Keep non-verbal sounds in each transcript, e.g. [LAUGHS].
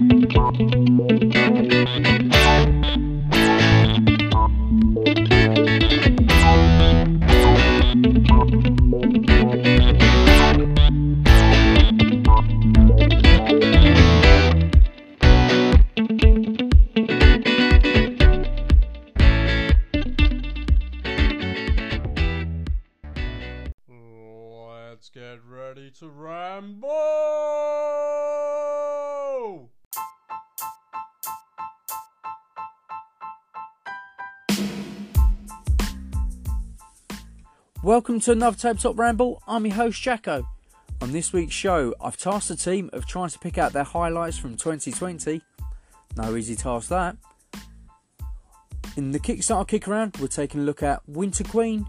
To ramble! Welcome to another Tabletop Ramble. I'm your host Jacko. On this week's show, I've tasked the team of trying to pick out their highlights from 2020. No easy task that. In the Kickstarter kick around, we're taking a look at Winter Queen,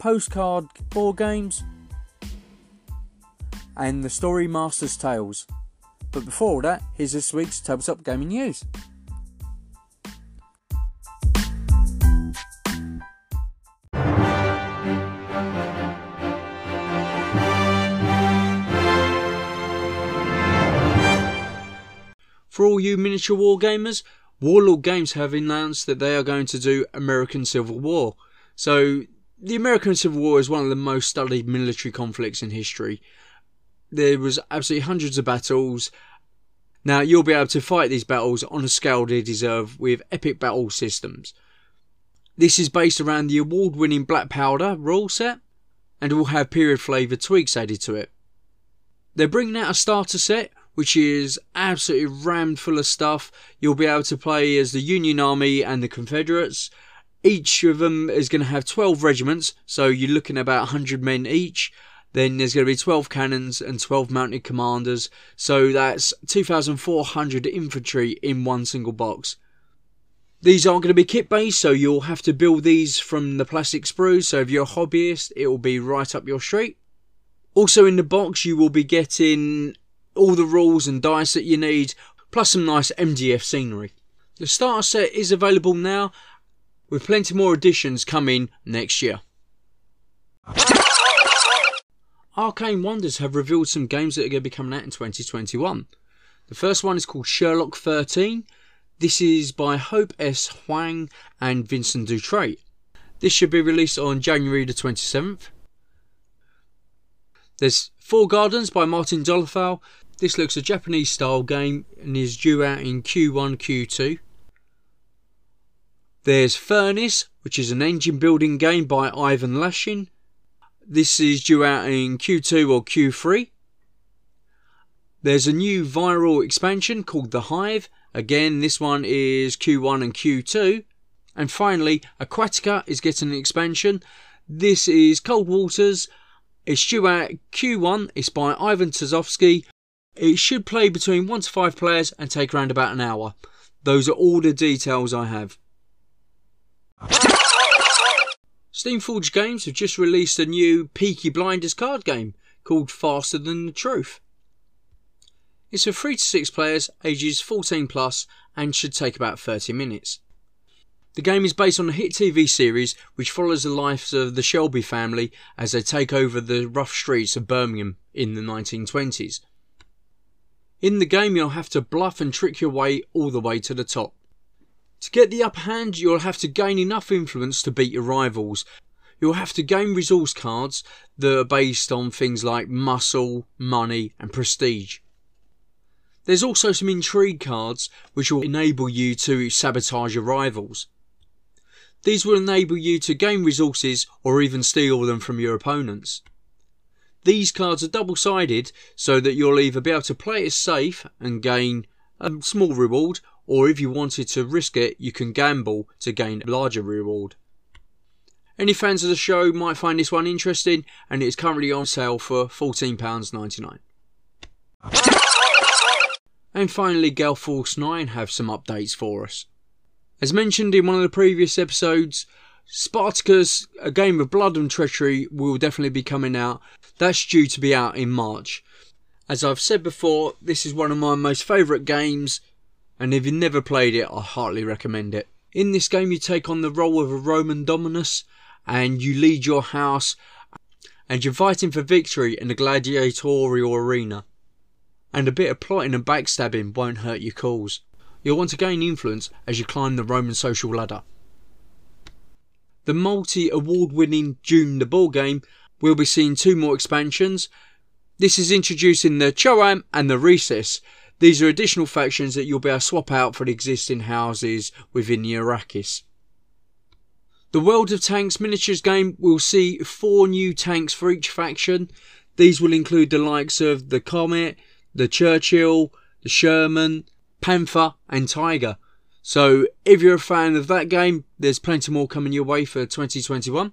postcard board games, and the Storymaster's Tales. But before all that, here's this week's Tabletop Gaming News. For all you miniature war gamers, Warlord Games have announced that they are going to do American Civil War. So, the American Civil War is one of the most studied military conflicts in history. There was absolutely hundreds of battles. Now, you'll be able to fight these battles on a scale they deserve with epic battle systems. This is based around the award winning Black Powder rule set and will have period flavoured tweaks added to it. They're bringing out a starter set which is absolutely rammed full of stuff. You'll be able to play as the Union Army and the Confederates. Each of them is going to have 12 regiments, so you're looking at about 100 men each. Then there's going to be 12 cannons and 12 mounted commanders, so that's 2,400 infantry in one single box. These aren't going to be kit based, so you'll have to build these from the plastic sprues. So if you're a hobbyist, it will be right up your street. Also in the box, you will be getting all the rules and dice that you need, plus some nice MDF scenery. The starter set is available now, with plenty more additions coming next year. Arcane Wonders have revealed some games that are going to be coming out in 2021. The first one is called Sherlock 13. This is by Hope S. Hwang and Vincent Dutrait. This should be released on January the 27th. There's Four Gardens by Martin Dollifal. This looks a Japanese style game and is due out in Q1 Q2. There's Furnace, which is an engine building game by Ivan Lashin. This is due out in Q2 or Q3. There's a new viral expansion called The Hive. Again, this one is Q1 and Q2. And finally, Aquatica is getting an expansion. This is Cold Waters. It's due out Q1. It's by Ivan Tuzovsky. It should play between 1 to 5 players and take around about an hour. Those are all the details I have. Steamforged Games have just released a new Peaky Blinders card game called Faster Than the Truth. It's for 3 to 6 players, ages 14 plus, and should take about 30 minutes. The game is based on a hit TV series which follows the lives of the Shelby family as they take over the rough streets of Birmingham in the 1920s. In the game, you'll have to bluff and trick your way all the way to the top. To get the upper hand, you'll have to gain enough influence to beat your rivals. You'll have to gain resource cards that are based on things like muscle, money, and prestige. There's also some intrigue cards which will enable you to sabotage your rivals. These will enable you to gain resources or even steal them from your opponents. These cards are double sided so that you'll either be able to play it safe and gain a small reward or if you wanted to risk it, you can gamble to gain a larger reward. Any fans of the show might find this one interesting, and it is currently on sale for £14.99. And finally, Gale Force 9 have some updates for us. As mentioned in one of the previous episodes, Spartacus, a game of blood and treachery, will definitely be coming out. That's due to be out in March. As I've said before, this is one of my most favourite games and if you've never played it, I heartily recommend it. In this game, you take on the role of a Roman Dominus and you lead your house and you're fighting for victory in the gladiatorial arena. and a bit of plotting and backstabbing won't hurt your cause. You'll want to gain influence as you climb the Roman social ladder. The multi award winning Dune the Ball game will be seeing two more expansions. This is introducing the CHOAM and the Richese. These are additional factions that you'll be able to swap out for the existing houses within the Arrakis. The World of Tanks miniatures game will see four new tanks for each faction. These will include the likes of the Comet, the Churchill, the Sherman, Panther, and Tiger. So if you're a fan of that game, there's plenty more coming your way for 2021.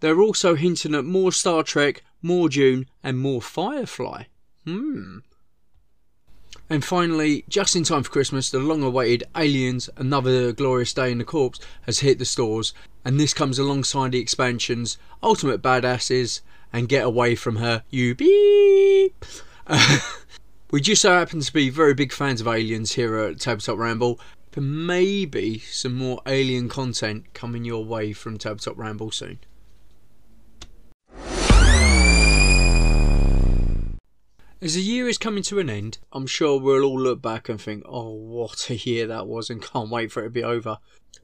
They're also hinting at more Star Trek, more Dune, and more Firefly. Hmm. And finally, just in time for Christmas, the long awaited Aliens Another Glorious Day in the Corps has hit the stores, and this comes alongside the expansions Ultimate Badasses and Get Away From Her, You Beep. [LAUGHS] we just so happen to be very big fans of Aliens here at Tabletop Ramble, but maybe some more alien content coming your way from Tabletop Ramble soon. As the year is coming to an end, I'm sure we'll all look back and think, oh, what a year that was, and can't wait for it to be over.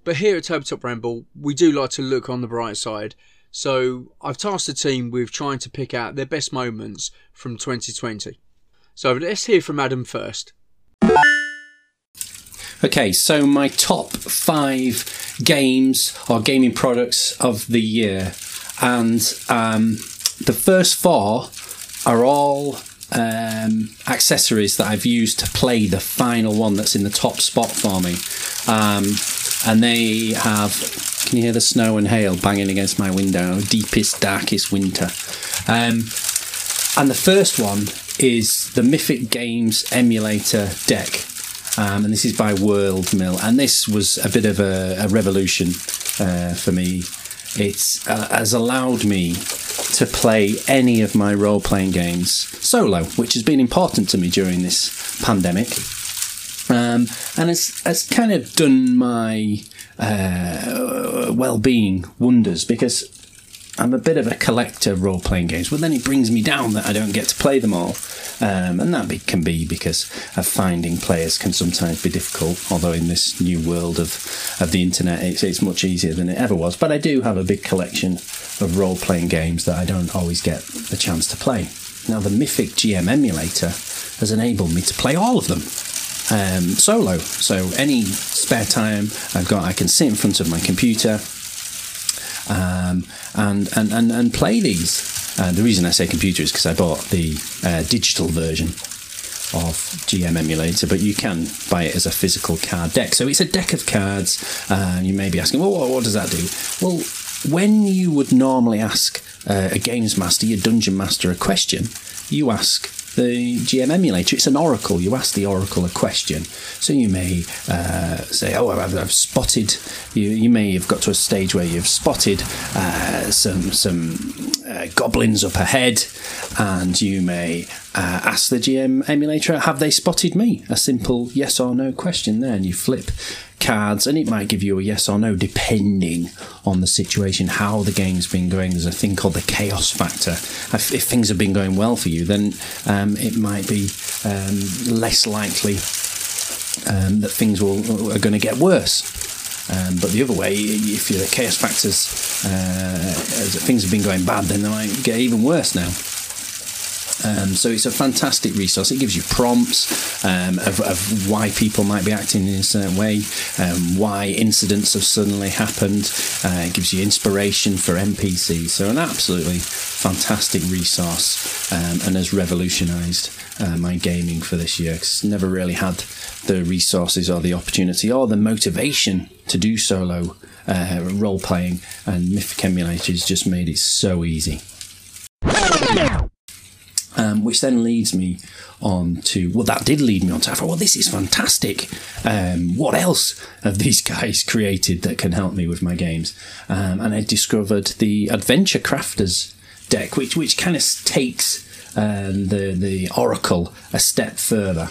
But here at Tabletop Ramble, we do like to look on the bright side. So I've tasked the team with trying to pick out their best moments from 2020. So let's hear from Adam first. Okay, so my top five games or gaming products of the year, and um, the first four are all um, accessories that I've used to play the final one that's in the top spot for me. Um, and they have, can you hear the snow and hail banging against my window? Deepest, darkest winter. Um, and the first one is the Mythic Games emulator deck. Um, and this is by Word Mill. And this was a bit of a, a revolution uh, for me. It uh, has allowed me to play any of my role playing games solo, which has been important to me during this pandemic. Um, and it's, it's kind of done my uh, well being wonders because I'm a bit of a collector of role playing games, but then it brings me down that I don't get to play them all. Um, and that be, can be because of finding players can sometimes be difficult, although in this new world of, of the internet, it's, it's much easier than it ever was. But I do have a big collection of role playing games that I don't always get the chance to play. Now, the Mythic GM emulator has enabled me to play all of them. Um, solo. So any spare time I've got, I can sit in front of my computer um, and, and, and, and play these. Uh, the reason I say computer is because I bought the uh, digital version of GM Emulator, but you can buy it as a physical card deck. So it's a deck of cards. Uh, you may be asking, well, what, what does that do? Well, when you would normally ask uh, a games master, your dungeon master, a question, you ask the GM emulator. It's an oracle. You ask the oracle a question. So you may uh, say, "Oh, I've, I've, spotted." You you may have got to a stage where you've spotted uh, some some uh, goblins up ahead, and you may uh, ask the GM emulator, "Have they spotted me?" A simple yes or no question. There, and you flip cards, and it might give you a yes or no depending on the situation, how the game's been going. There's a thing called the chaos factor. If, if things have been going well for you, then um, it might be um, less likely um, that things will, are going to get worse. Um, but the other way, if the chaos factors, uh, things have been going bad, then they might get even worse now. Um, so it's a fantastic resource. It gives you prompts um, of, of, why people might be acting in a certain way, um, why incidents have suddenly happened. Uh, it gives you inspiration for NPCs. So an absolutely fantastic resource um, and has revolutionised uh, my gaming for this year. Cause never really had the resources or the opportunity or the motivation to do solo uh, role playing, and Mythic Emulators just made it so easy. Um, which then leads me on to well, that did lead me on to I thought, well, this is fantastic. Um, what else have these [LAUGHS] guys created that can help me with my games? Um, and I discovered the Adventure Crafters deck, which which kind of takes um, the the Oracle a step further.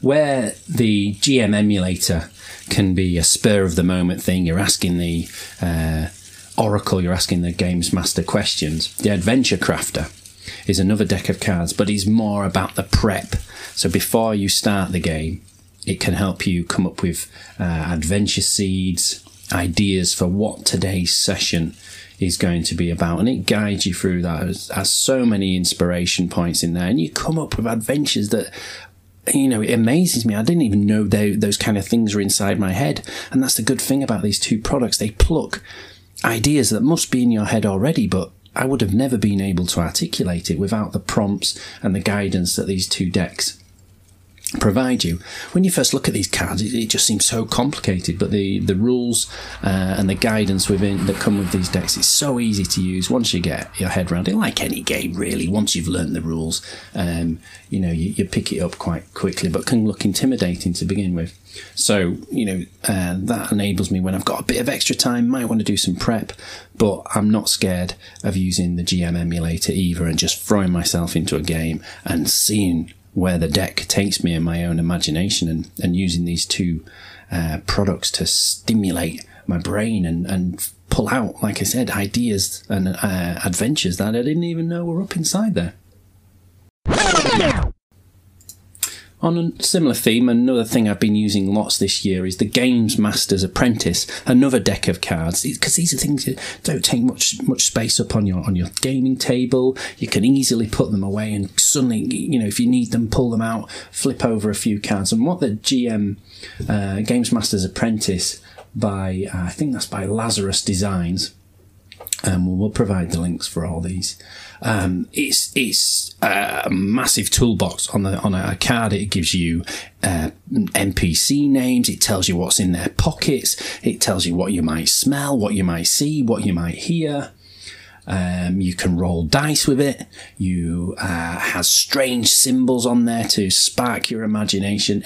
Where the GM emulator can be a spur of the moment thing, you're asking the uh, Oracle, you're asking the games master questions. The Adventure Crafter is another deck of cards, but is more about the prep. So before you start the game, it can help you come up with uh, adventure seeds, ideas for what today's session is going to be about, and it guides you through that. It has so many inspiration points in there, and you come up with adventures that you know, it amazes me. I didn't even know they, those kind of things were inside my head. And that's the good thing about these two products. They pluck ideas that must be in your head already, but I would have never been able to articulate it without the prompts and the guidance that these two decks provide you. When you first look at these cards, it, it just seems so complicated, but the the rules uh, and the guidance within that come with these decks is so easy to use once you get your head around it. Like any game, really, once you've learned the rules, um, you know you, you, pick it up quite quickly, but can look intimidating to begin with. So you know uh, that enables me when I've got a bit of extra time, might want to do some prep, but I'm not scared of using the GM emulator either and just throwing myself into a game and seeing where the deck takes me in my own imagination and, and using these two uh, products to stimulate my brain and, and pull out, like I said, ideas and uh, adventures that I didn't even know were up inside there. On a similar theme, another thing I've been using lots this year is the Games Master's Apprentice, another deck of cards. Because these are things that don't take much much space up on your on your gaming table. You can easily put them away, and suddenly, you know, if you need them, pull them out, flip over a few cards. And what the GM uh, Games Master's Apprentice by uh, I think that's by Lazarus Designs. Um, we'll provide the links for all these. Um, it's it's a massive toolbox on the on a card. It gives you uh, NPC names. It tells you what's in their pockets. It tells you what you might smell, what you might see, what you might hear. Um, you can roll dice with it. You uh, has strange symbols on there to spark your imagination.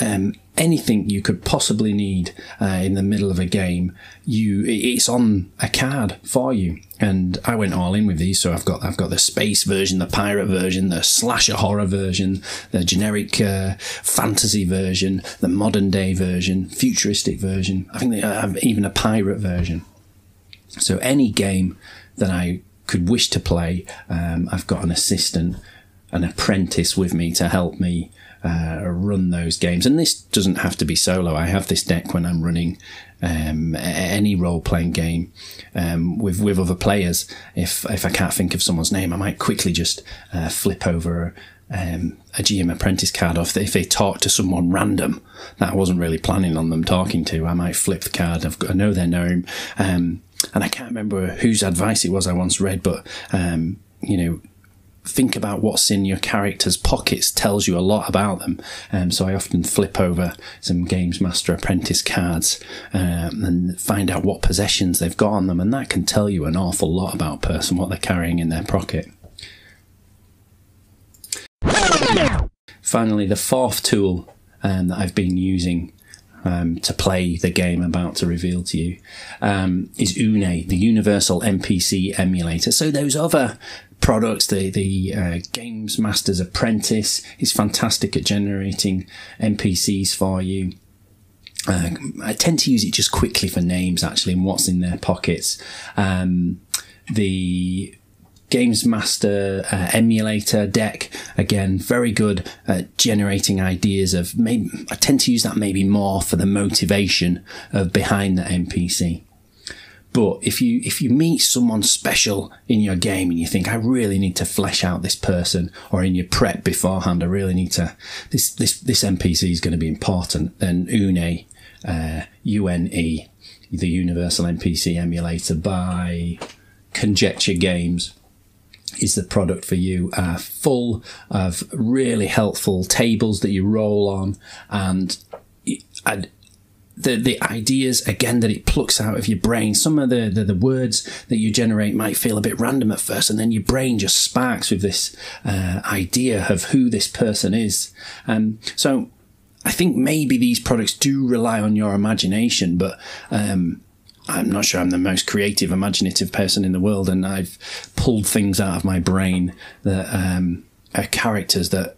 Um, anything you could possibly need uh, in the middle of a game, you it's on a card for you. And I went all in with these, so I've got I've got the space version, the pirate version, the slasher horror version, the generic uh, fantasy version, the modern day version, futuristic version. I think they have even a pirate version. So any game that I could wish to play, um, I've got an assistant, an apprentice with me to help me uh, run those games. And this doesn't have to be solo. I have this deck when I'm running um, any role playing game um, with with other players. If if I can't think of someone's name, I might quickly just uh, flip over. Um, a GM apprentice card off if they talk to someone random that I wasn't really planning on them talking to. I might flip the card. Got, I know their name, um, and I can't remember whose advice it was I once read, but um, you know, think about what's in your character's pockets tells you a lot about them. Um, so I often flip over some Games Master Apprentice cards um, and find out what possessions they've got on them, and that can tell you an awful lot about a person, what they're carrying in their pocket. Finally, the fourth tool um, that I've been using um, to play the game I'm about to reveal to you um, is Une, the Universal NPC emulator. So those other products. The the uh, Games Master's Apprentice is fantastic at generating NPCs for you. Uh, I tend to use it just quickly for names, actually, and what's in their pockets. Um, the Games Master uh, emulator deck, again, very good at generating ideas of maybe, I tend to use that maybe more for the motivation of behind the NPC. But if you if you meet someone special in your game and you think I really need to flesh out this person, or in your prep beforehand, I really need to this this this NPC is going to be important, then Une, uh, U N E, the Universal NPC emulator by Conjecture Games is the product for you. Uh, full of really helpful tables that you roll on, and, and the the ideas again that it plucks out of your brain. Some of the, the, the words that you generate might feel a bit random at first, and then your brain just sparks with this uh, idea of who this person is. Um, so I think maybe these products do rely on your imagination, but um, I'm not sure I'm the most creative, imaginative person in the world, and I've pulled things out of my brain that um, are characters that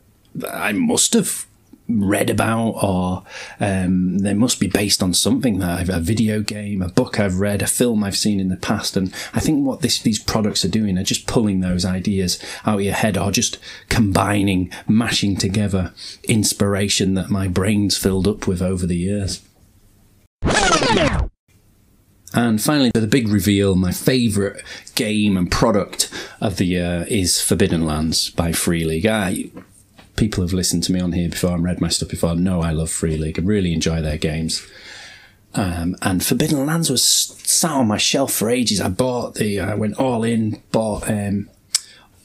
I must have read about or um, they must be based on something that I've, a video game, a book I've read, a film I've seen in the past. And I think what this, these products are doing are just pulling those ideas out of your head or just combining, mashing together inspiration that my brain's filled up with over the years. And finally, for the big reveal, my favourite game and product of the year is Forbidden Lands by Free League. I, people have listened to me on here before and read my stuff before know I love Free League. I really enjoy their games. Um, and Forbidden Lands was sat on my shelf for ages. I bought the, I went all in, bought um,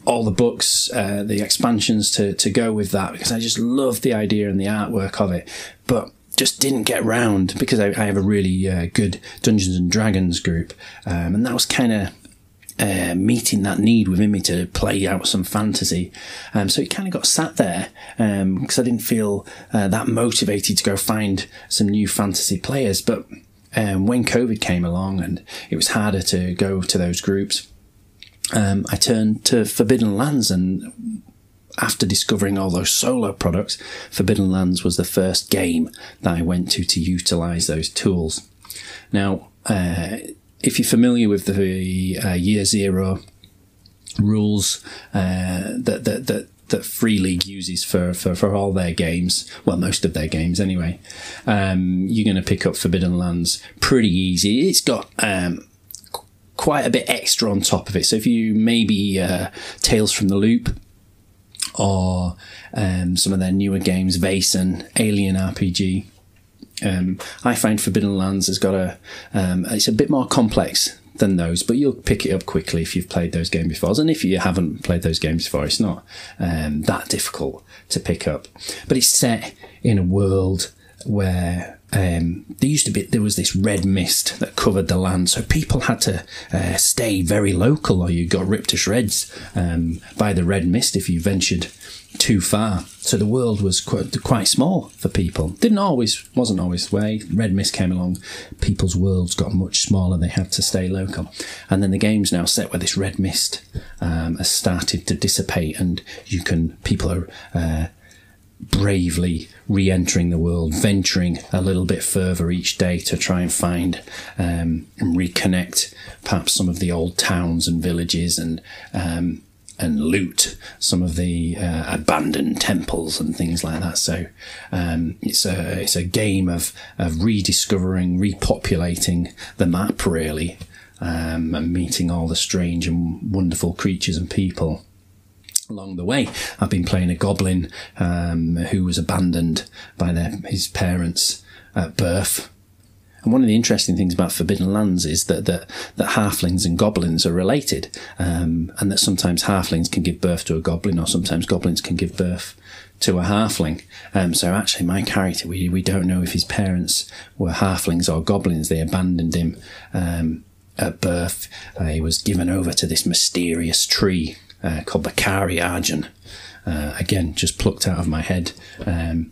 all the books, uh, the expansions to, to go with that because I just loved the idea and the artwork of it. But just didn't get round because I, I have a really uh, good Dungeons and Dragons group, um, and that was kind of uh, meeting that need within me to play out some fantasy. Um, so it kind of got sat there because um, I didn't feel uh, that motivated to go find some new fantasy players. But um, when COVID came along and it was harder to go to those groups, um, I turned to Forbidden Lands and after discovering all those solo products, Forbidden Lands was the first game that I went to to utilize those tools. Now, uh, if you're familiar with the uh, Year Zero rules uh, that, that, that that Free League uses for, for, for all their games, well, most of their games anyway, um, you're going to pick up Forbidden Lands pretty easy. It's got um, quite a bit extra on top of it. So if you maybe uh, Tales from the Loop, or um, some of their newer games, Vaesen, Alien RPG. Um, I find Forbidden Lands has got a, um, it's a bit more complex than those, but you'll pick it up quickly if you've played those games before. And if you haven't played those games before, it's not um, that difficult to pick up. But it's set in a world where um, there used to be there was this red mist that covered the land, so people had to uh, stay very local, or you got ripped to shreds um, by the red mist if you ventured too far. So the world was quite, quite small for people. Didn't always wasn't always the way. Red mist came along, people's worlds got much smaller. They had to stay local, and then the game's now set where this red mist um, has started to dissipate, and you can people are. Uh, bravely re entering the world, venturing a little bit further each day to try and find um, and reconnect perhaps some of the old towns and villages and. Um, and loot some of the uh, abandoned temples and things like that. So um, it's a it's a game of of rediscovering, repopulating the map really, um, and meeting all the strange and wonderful creatures and people along the way. I've been playing a goblin um, who was abandoned by their, his parents at birth. And one of the interesting things about Forbidden Lands is that that, that halflings and goblins are related, um, and that sometimes halflings can give birth to a goblin, or sometimes goblins can give birth to a halfling. Um, so actually, my character, we we don't know if his parents were halflings or goblins. They abandoned him um, at birth. Uh, he was given over to this mysterious tree uh, called Bakari Arjun. Uh, again, just plucked out of my head. Um,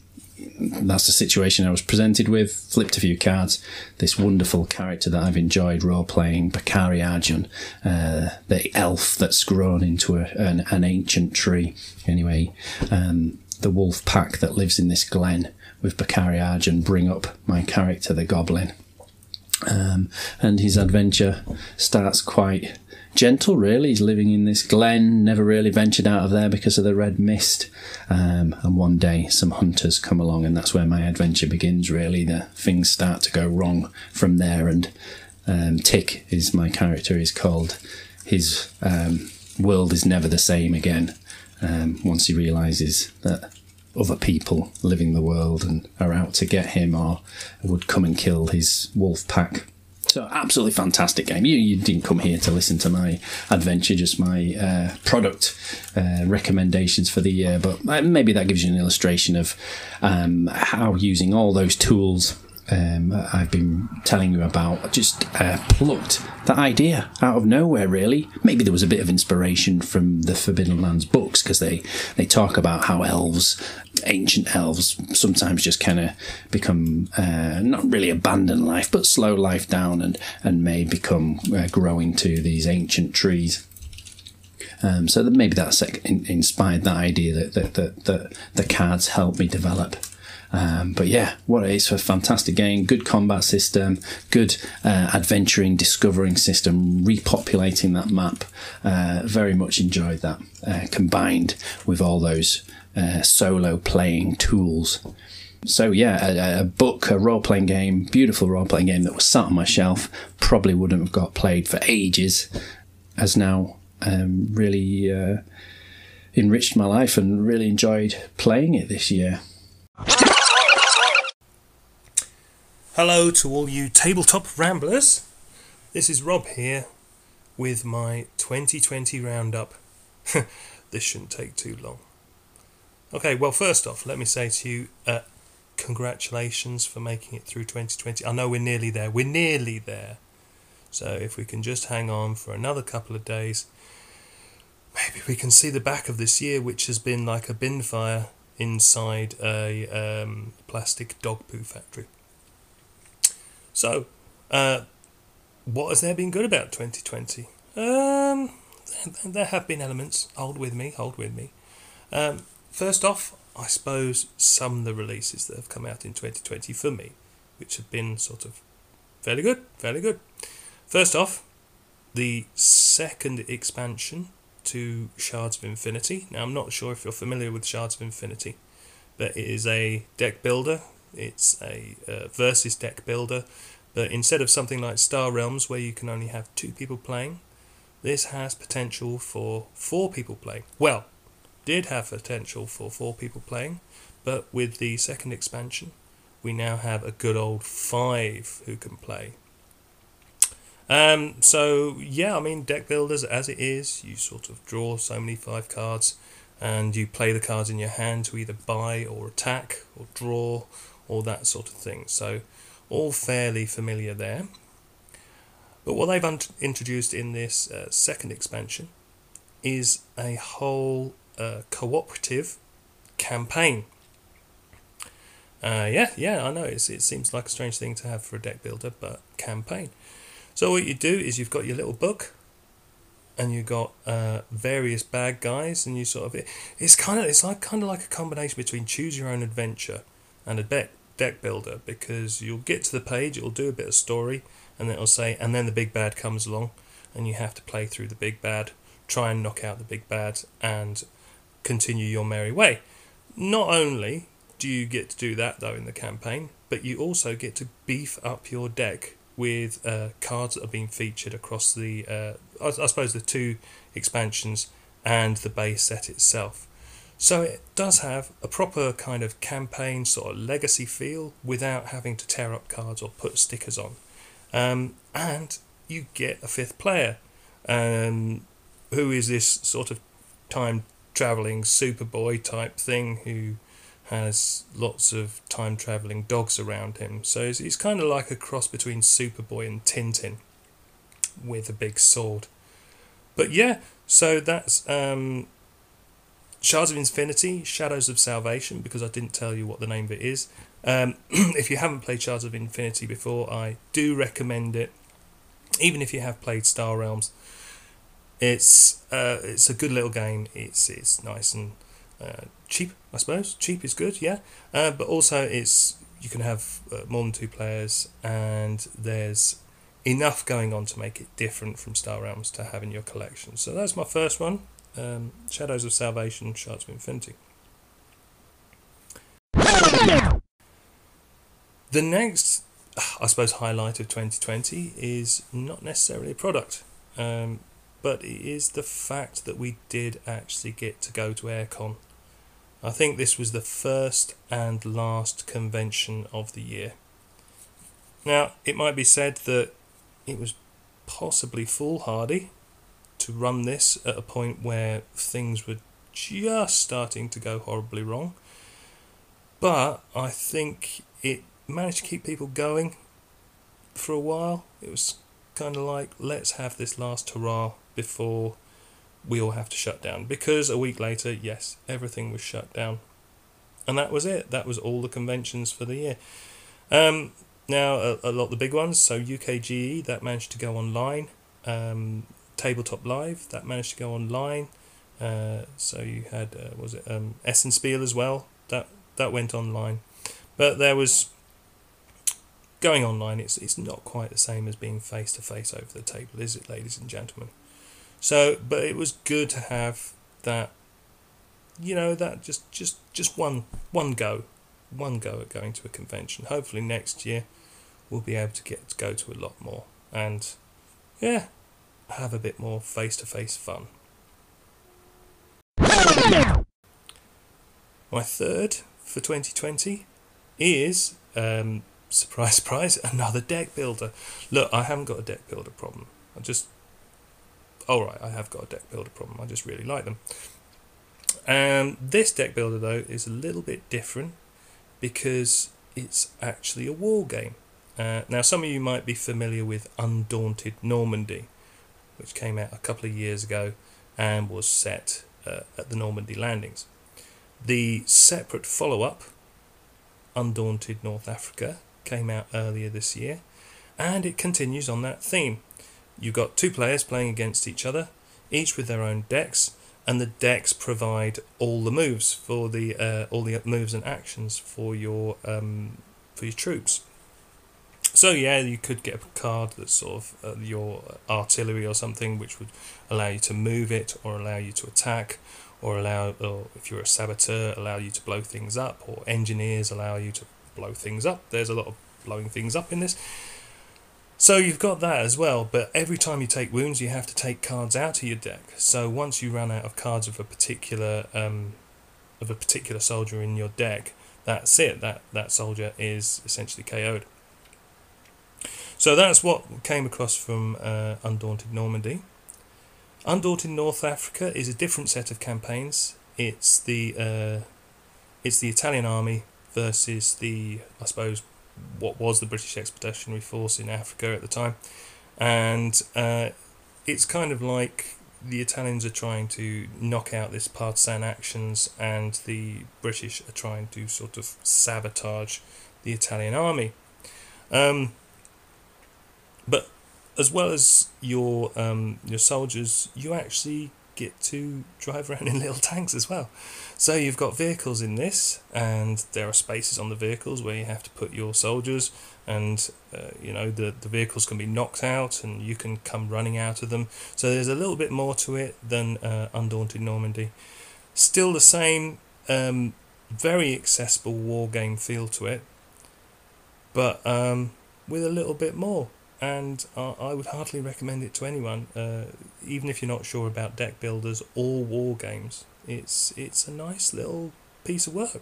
that's the situation I was presented with. Flipped a few cards. This wonderful character that I've enjoyed role playing, Bakari Arjun, uh, the elf that's grown into a, an, an, ancient tree. Anyway, um, the wolf pack that lives in this glen with Bakari Arjun bring up my character, the goblin. Um, and his adventure starts quite gentle, really. He's living in this glen, never really ventured out of there because of the red mist. Um, and one day, some hunters come along, and that's where my adventure begins, really. The things start to go wrong from there. And um, Tick is my character, is called. His um, world is never the same again um, once he realizes that other people living the world and are out to get him or would come and kill his wolf pack so absolutely fantastic game. You, you didn't come here to listen to my adventure, just my uh, product uh, recommendations for the year. But uh, maybe that gives you an illustration of um, how using all those tools um, I've been telling you about just uh, plucked that idea out of nowhere. Really, maybe there was a bit of inspiration from the Forbidden Lands books because they they talk about how elves, ancient elves, sometimes just kind of become uh, not really abandon life, but slow life down and and may become uh, growing to these ancient trees. Um, so that maybe that's inspired that idea that, that, that, that the cards helped me develop. Um, but yeah, what it's for a fantastic game. Good combat system, good uh, adventuring, discovering system, repopulating that map. Uh, very much enjoyed that uh, combined with all those uh, solo playing tools. So yeah, a, a book, a role playing game, beautiful role playing game that was sat on my shelf, probably wouldn't have got played for ages, has now um, really uh, enriched my life and really enjoyed playing it this year. Hello to all you tabletop ramblers. This is Rob here with my 2020 roundup. [LAUGHS] this shouldn't take too long. Okay, well, first off, let me say to you, uh, congratulations for making it through 2020. I know we're nearly there. We're nearly there. So if we can just hang on for another couple of days, maybe we can see the back of this year, which has been like a bin fire inside a um, plastic dog poo factory. So, uh, what has there been good about 2020? Um, there have been elements. Hold with me, hold with me. Um, first off, I suppose some of the releases that have come out in 2020 for me, which have been sort of fairly good, fairly good. First off, the second expansion to Shards of Infinity. Now, I'm not sure if you're familiar with Shards of Infinity, but it is a deck builder. It's a uh, versus deck builder, but instead of something like Star Realms where you can only have two people playing, this has potential for four people playing. Well, did have potential for four people playing, but with the second expansion, we now have a good old five who can play. Um, so yeah, I mean deck builders as it is, you sort of draw so many five cards, and you play the cards in your hand to either buy or attack or draw or that sort of thing. So all fairly familiar there. But what they've introduced in this uh, second expansion is a whole uh, cooperative campaign. Uh, yeah, yeah, I know it's, it seems like a strange thing to have for a deck builder, but campaign. So what you do is you've got your little book, and you've got uh, various bad guys, and you sort of it, it's kind of it's like kind of like a combination between choose your own adventure and a deck deck builder because you'll get to the page, it'll do a bit of story, and then it'll say, and then the big bad comes along, and you have to play through the big bad, try and knock out the big bad, and continue your merry way. Not only do you get to do that though in the campaign, but you also get to beef up your deck with uh, cards that are being featured across the, uh, I, I suppose, the two expansions and the base set itself. So it does have a proper kind of campaign sort of legacy feel without having to tear up cards or put stickers on. Um, and you get a fifth player, um, who is this sort of time traveling Superboy type thing who has lots of time traveling dogs around him. So he's, kind of like a cross between Superboy and Tintin with a big sword. But yeah, so that's um, Shards of Infinity, Shadows of Salvation, because I didn't tell you what the name of it is. Um, [CLEARS THROAT] if you haven't played Shards of Infinity before, I do recommend it. Even if you have played Star Realms, it's uh, it's a good little game. It's it's nice and uh, cheap, I suppose. Cheap is good, yeah. Uh, but also, it's you can have uh, more than two players, and there's enough going on to make it different from Star Realms to have in your collection. So that's my first one um, Shadows of Salvation, Shards of Infinity. The next, I suppose, highlight of 2020 is not necessarily a product, um, but it is the fact that we did actually get to go to Airecon. I think this was the first and last convention of the year. Now, it might be said that it was possibly foolhardy to run this at a point where things were just starting to go horribly wrong. But I think it managed to keep people going for a while. It was kind of like, let's have this last hurrah before we all have to shut down. Because a week later, yes, everything was shut down. And that was it. That was all the conventions for the year. Um, now, a, a lot of the big ones, so UKGE, that managed to go online. Um, Tabletop Live that managed to go online. Uh, so you had uh, was it um, Essenspiel as well that that went online, But there was going online. It's it's not quite the same as being face to face over the table, is it, ladies and gentlemen? So, but it was good to have that. You know that just just just one one go, one go at going to a convention. Hopefully next year, we'll be able to get to go to a lot more and, yeah, have a bit more face to face fun. My third for 2020 is, um, surprise, [LAUGHS] surprise, another deck builder. Look, I haven't got a deck builder problem. I just, alright, I have got a deck builder problem. I just really like them. Um, this deck builder, though, is a little bit different because it's actually a war game. Uh, now, some of you might be familiar with Undaunted Normandy, which came out a couple of years ago and was set uh, at the Normandy landings. The separate follow up, Undaunted North Africa, came out earlier this year, and it continues on that theme. You've got two players playing against each other, each with their own decks, and the decks provide all the moves for the uh, all the moves and actions for your um, for your troops. So yeah, you could get a card that's sort of uh, your artillery or something, which would allow you to move it or allow you to attack, or allow, or if you're a saboteur, allow you to blow things up, or engineers allow you to blow things up. There's a lot of blowing things up in this. So you've got that as well, but every time you take wounds, you have to take cards out of your deck. So once you run out of cards of a particular um, of a particular soldier in your deck, that's it. That that soldier is essentially KO'd. So that's what came across from uh, Undaunted Normandy. Undaunted North Africa is a different set of campaigns. It's the uh, it's the Italian army versus the I suppose what was the British Expeditionary Force in Africa at the time, and uh, it's kind of like the Italians are trying to knock out this partisan actions, and the British are trying to sort of sabotage the Italian army. Um, but as well as your um, your soldiers, you actually get to drive around [LAUGHS] in little tanks as well. So you've got vehicles in this, and there are spaces on the vehicles where you have to put your soldiers, and uh, you know the the vehicles can be knocked out, and you can come running out of them. So there's a little bit more to it than uh, Undaunted Normandy. Still the same, um, very accessible war game feel to it, but um, with a little bit more and uh, I would heartily recommend it to anyone, uh, even if you're not sure about deck builders or war games. It's it's a nice little piece of work.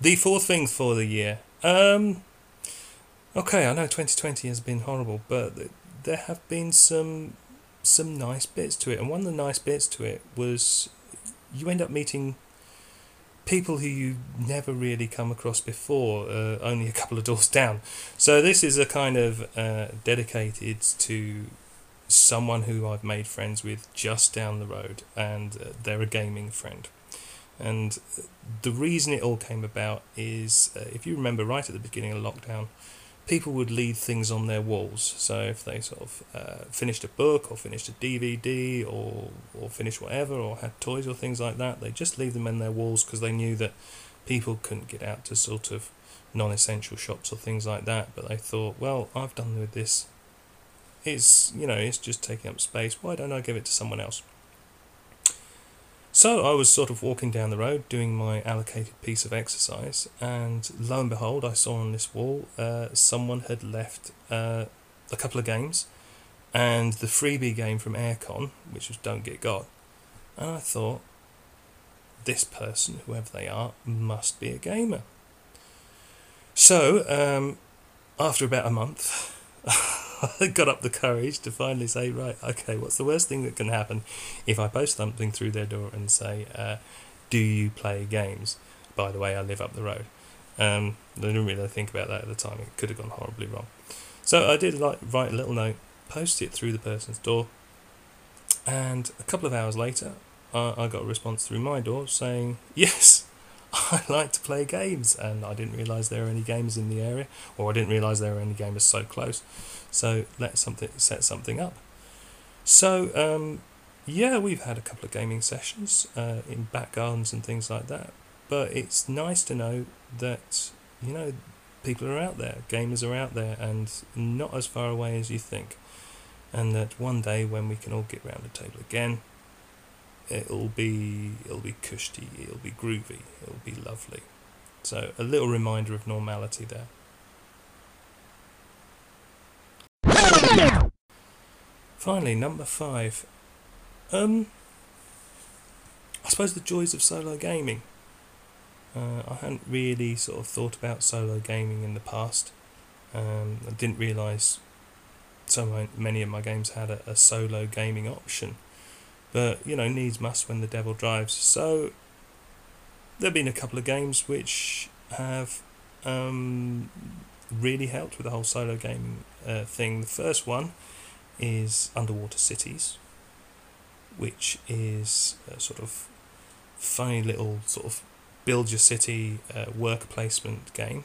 The fourth thing for the year. Um, okay, I know 2020 has been horrible, but there have been some some nice bits to it, and one of the nice bits to it was you end up meeting people who you never really come across before, uh, only a couple of doors down. So this is a kind of uh, dedicated to someone who I've made friends with just down the road, and uh, they're a gaming friend. And the reason it all came about is, uh, if you remember right at the beginning of lockdown, people would leave things on their walls. So if they sort of uh, finished a book or finished a DVD or or finished whatever or had toys or things like that, they just leave them in their walls because they knew that people couldn't get out to sort of non-essential shops or things like that. But they thought, well, I've done with this. It's you know it's just taking up space. Why don't I give it to someone else? So I was sort of walking down the road doing my allocated piece of exercise, and lo and behold, I saw on this wall uh, someone had left uh, a couple of games and the freebie game from Airecon, which was Don't Get Got. And I thought, this person, whoever they are, must be a gamer. So, um, after about a month, [LAUGHS] [LAUGHS] got up the courage to finally say, right, okay, what's the worst thing that can happen if I post something through their door and say, uh, do you play games? By the way, I live up the road. Um, I didn't really think about that at the time. It could have gone horribly wrong. So I did like write a little note, post it through the person's door, and a couple of hours later, I got a response through my door saying, yes, [LAUGHS] I like to play games, and I didn't realise there were any games in the area, or I didn't realise there were any gamers so close. So let something set something up. So um, yeah, we've had a couple of gaming sessions uh, in back gardens and things like that. But it's nice to know that you know people are out there, gamers are out there, and not as far away as you think. And that one day when we can all get round the table again, it'll be it'll be cushy, it'll be groovy, it'll be lovely. So a little reminder of normality there. Finally, number five. Um, I suppose the joys of solo gaming. Uh, I hadn't really sort of thought about solo gaming in the past. Um, I didn't realise so many of my games had a, a solo gaming option. But, you know, needs must when the devil drives. So, there have been a couple of games which have um, really helped with the whole solo gaming uh, thing. The first one is Underwater Cities, which is a sort of funny little sort of build your city uh, work placement game.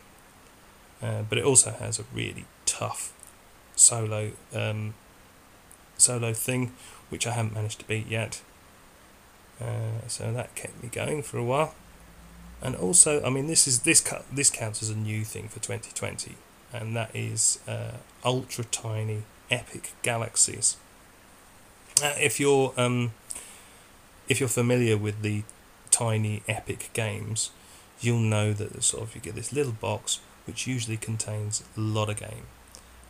Uh, but it also has a really tough solo um, solo thing, which I haven't managed to beat yet. Uh, so that kept me going for a while. And also, I mean, this is this cut this counts as a new thing for 2020, and that is uh, ultra tiny epic galaxies. Uh, if you're um, if you're familiar with the tiny epic games, you'll know that sort of you get this little box which usually contains a lot of game.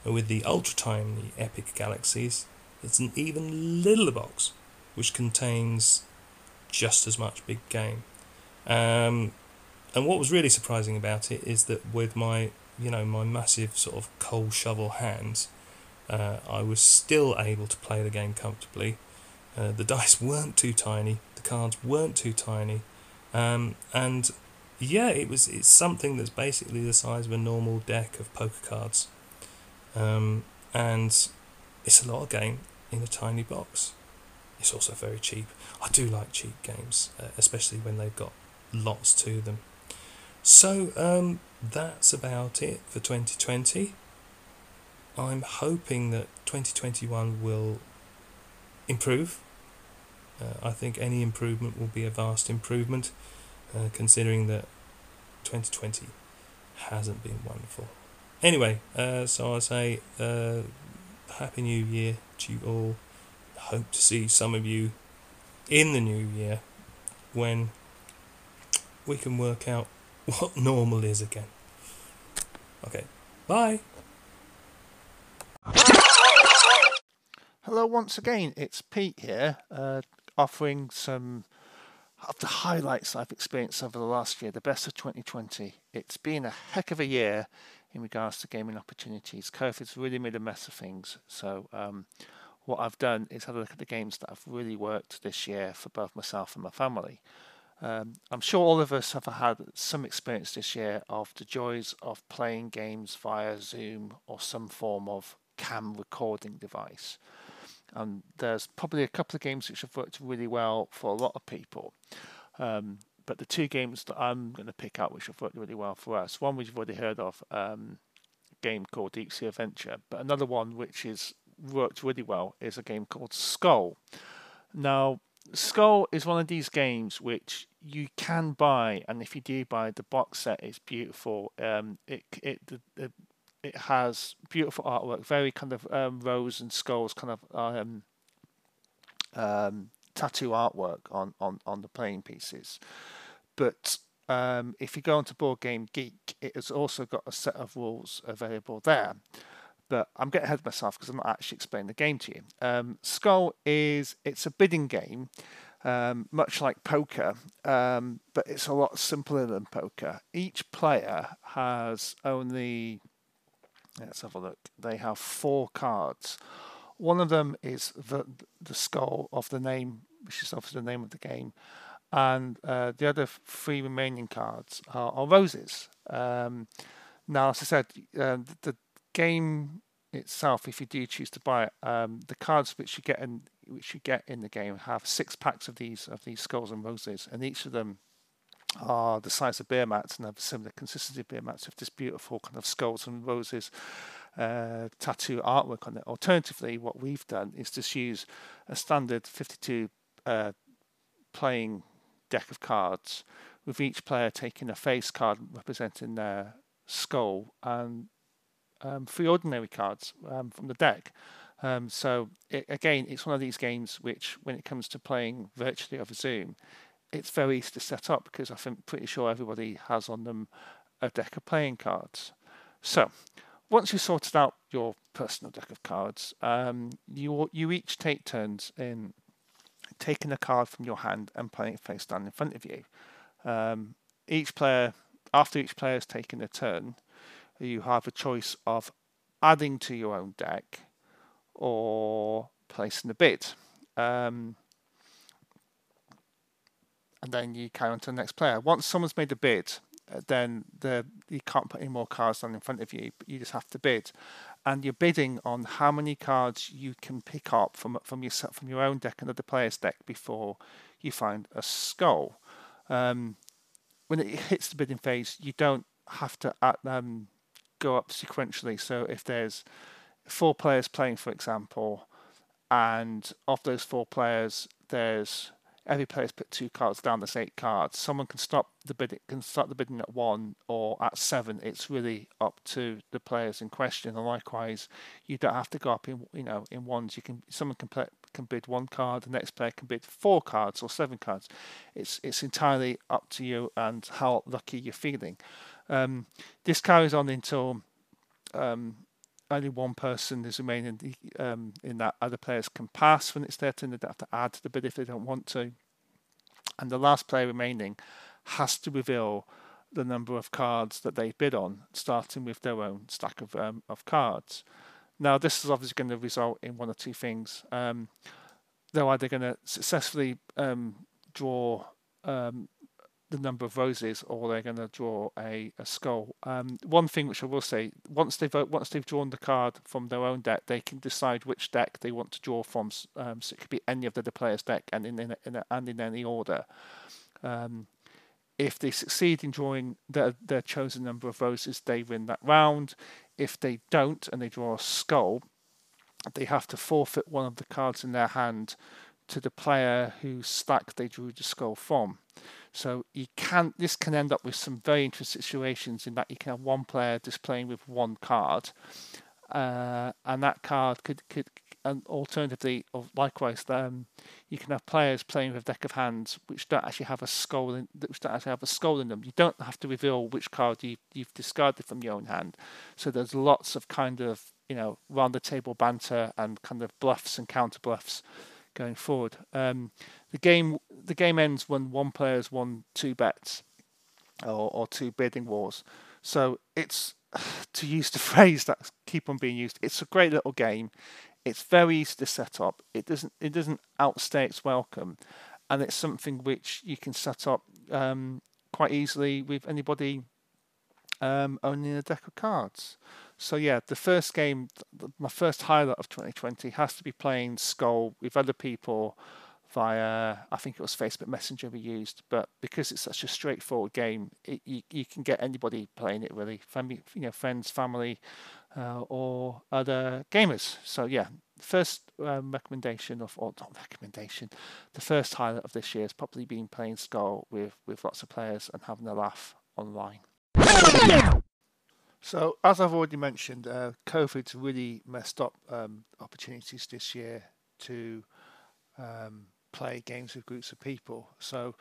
But with the ultra tiny epic galaxies, it's an even littler box which contains just as much big game. Um, and what was really surprising about it is that with my you know my massive sort of coal shovel hands, uh, I was still able to play the game comfortably. Uh, the [LAUGHS] dice weren't too tiny, the cards weren't too tiny, um, and yeah, it was. It's something that's basically the size of a normal deck of poker cards, um, and it's a lot of game in a tiny box. It's also very cheap. I do like cheap games, uh, especially when they've got lots to them. So um, that's about it for 2020. I'm hoping that 2021 will improve. Uh, I think any improvement will be a vast improvement, uh, considering that 2020 hasn't been wonderful. Anyway, uh, so I say uh, Happy New Year you all. Hope to see some of you in the new year when we can work out [LAUGHS] what normal is again. Okay, bye. Hello, once again, it's Pete here, uh, offering some of the highlights I've experienced over the last year, the best of 2020. It's been a heck of a year in regards to gaming opportunities. COVID's really made a mess of things, so um, what I've done is have a look at the games that have really worked this year for both myself and my family. Um, I'm sure all of us have had some experience this year of the joys of playing games via Zoom or some form of cam recording device. And there's probably a couple of games which have worked really well for a lot of people. Um, but the two games that I'm going to pick out which have worked really well for us, one which you've already heard of, um, game called Deep Sea Adventure, but another one which is worked really well is a game called Skull. Now, Skull is one of these games which you can buy, and if you do buy, the box set it's beautiful. Um, it it the, it has beautiful artwork, very kind of um, rose and skulls kind of um, um, tattoo artwork on, on, on the playing pieces. But um, if you go onto Board Game Geek, it has also got a set of rules available there. But I'm getting ahead of myself because I'm not actually explaining the game to you. Um, Skull is it's a bidding game, um, much like poker, um, but it's a lot simpler than poker. Each player has only Let's have a look. They have four cards. One of them is the the skull of the name, which is obviously the name of the game, and uh, the other three remaining cards are, are roses. Um, now, as I said, uh, the, the, game itself, if you do choose to buy it, um, the cards which you get in which you get in the game have six packs of these of these skulls and roses, and each of them are the size of beer mats and have a similar consistency of beer mats with this beautiful kind of skulls and roses uh, tattoo artwork on it. Alternatively, what we've done is just use a standard 52 uh, playing deck of cards, with each player taking a face card representing their skull and um, three ordinary cards um, from the deck. Um, so it, again, it's one of these games which, when it comes to playing virtually over Zoom, it's very easy to set up because I'm pretty sure everybody has on them a deck of playing cards. So once you've sorted out your personal deck of cards, um, you you each take turns in taking a card from your hand and playing it face down in front of you. Um, each player, after each player has taken a turn, you have a choice of adding to your own deck or placing a bid. Um, and then you carry on to the next player. Once someone's made a bid, uh, then the you can't put any more cards down in front of you, but you just have to bid. And you're bidding on how many cards you can pick up from from your from your own deck and other player's deck before you find a skull. Um, when it hits the bidding phase, you don't have to um, go up sequentially. So if there's four players playing, for example, and of those four players, there's every player's put two cards down. There's eight cards. Someone can stop the bidding, can start the bidding at one or at seven. It's really up to the players in question. And likewise, you don't have to go up in you know in ones. You can someone can play, can bid one card. The next player can bid four cards or seven cards. It's it's entirely up to you and how lucky you're feeling. Um, this carries on until um, only one person is remaining um, in that other players can pass when it's their turn. They don't have to add to the bid if they don't want to. And the last player remaining has to reveal the number of cards that they bid on, starting with their own stack of um, of cards. Now, this is obviously going to result in one or two things. Um, they're either going to successfully um, draw um, the number of roses, or they're going to draw a, a skull. Um, one thing which I will say, once they've once they've drawn the card from their own deck, they can decide which deck they want to draw from. Um, so it could be any of the, the player's deck, and in, in, in a, and in any order. Um, if they succeed in drawing their, their chosen number of roses, they win that round. If they don't and they draw a skull, they have to forfeit one of the cards in their hand to the player whose stack they drew the skull from. So you can this can end up with some very interesting situations in that you can have one player just playing with one card, uh, and that card could could and alternatively or likewise um, you can have players playing with a deck of hands which don't actually have a skull in, which don't actually have a skull in them. You don't have to reveal which card you you've discarded from your own hand. So there's lots of kind of you know round the table banter and kind of bluffs and counter bluffs going forward. Um, the game the game ends when one player has won two bets or, or two bidding wars. So it's [SIGHS] to use the [LAUGHS] phrase that keep on being used. It's a great little game. It's very easy to set up. It doesn't it doesn't outstay its welcome, and it's something which you can set up um, quite easily with anybody um, owning a deck of cards. So yeah, the first game, my first highlight of 2020 has to be playing Skull with other people via I think it was Facebook Messenger we used, but because it's such a straightforward game, it, you you can get anybody playing it really, family, you know, friends, family, uh, or other gamers. So yeah, first um, recommendation of or not recommendation, the first highlight of this year has probably been playing Skull with with lots of players and having a laugh online. So, as I've already mentioned, uh, COVID's really messed up um, opportunities this year to um, play games with groups of people. So,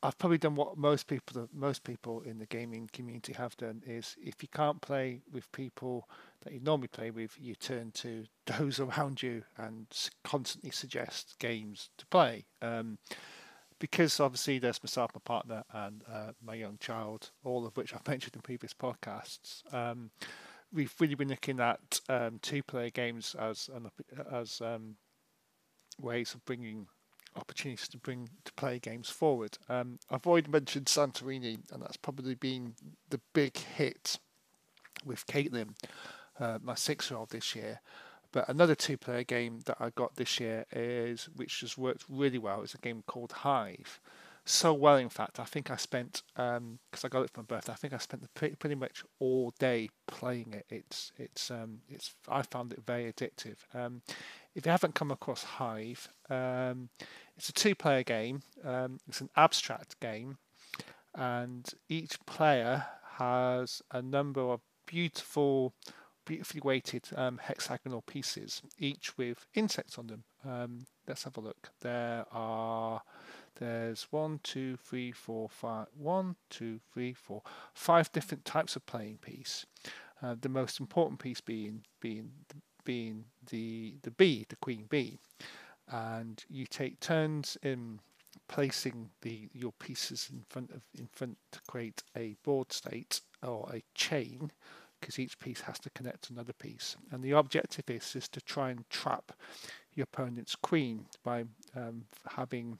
I've probably done what most people most people in the gaming community have done is if you can't play with people that you normally play with, you turn to [LAUGHS] those around you and constantly suggest games to play. Um, because obviously there's myself, my partner, and uh, my young child, all of which I've [LAUGHS] mentioned in previous podcasts. Um, we've really been looking at um, two-player games as an, as um, ways of bringing opportunities to bring to play games forward. Um, I've already mentioned Santorini, and that's probably been the big hit with Caitlin, uh, my six-year-old this year. But another two-player game that I got this year is, which has worked really well, is a game called Hive. so well. In fact, I think I spent because um, I got it for my birthday. I think I spent pretty, pretty much all day playing it. It's it's um, it's I found it very addictive. Um, if you haven't come across Hive, um, it's a two-player game. Um, it's an abstract game, and each player has a number of beautiful beautifully weighted um, hexagonal pieces, each with insects on them. Um, let's have a look. There are there's one, two, three, four, five, one, two, three, four, five different types of playing piece. Uh, the most important piece being being being the the bee, the queen bee, and you take turns in placing the your pieces in front of in front to create a board state or a chain because each piece has to connect to another piece. And the objective is, is to try and trap your opponent's queen by um, having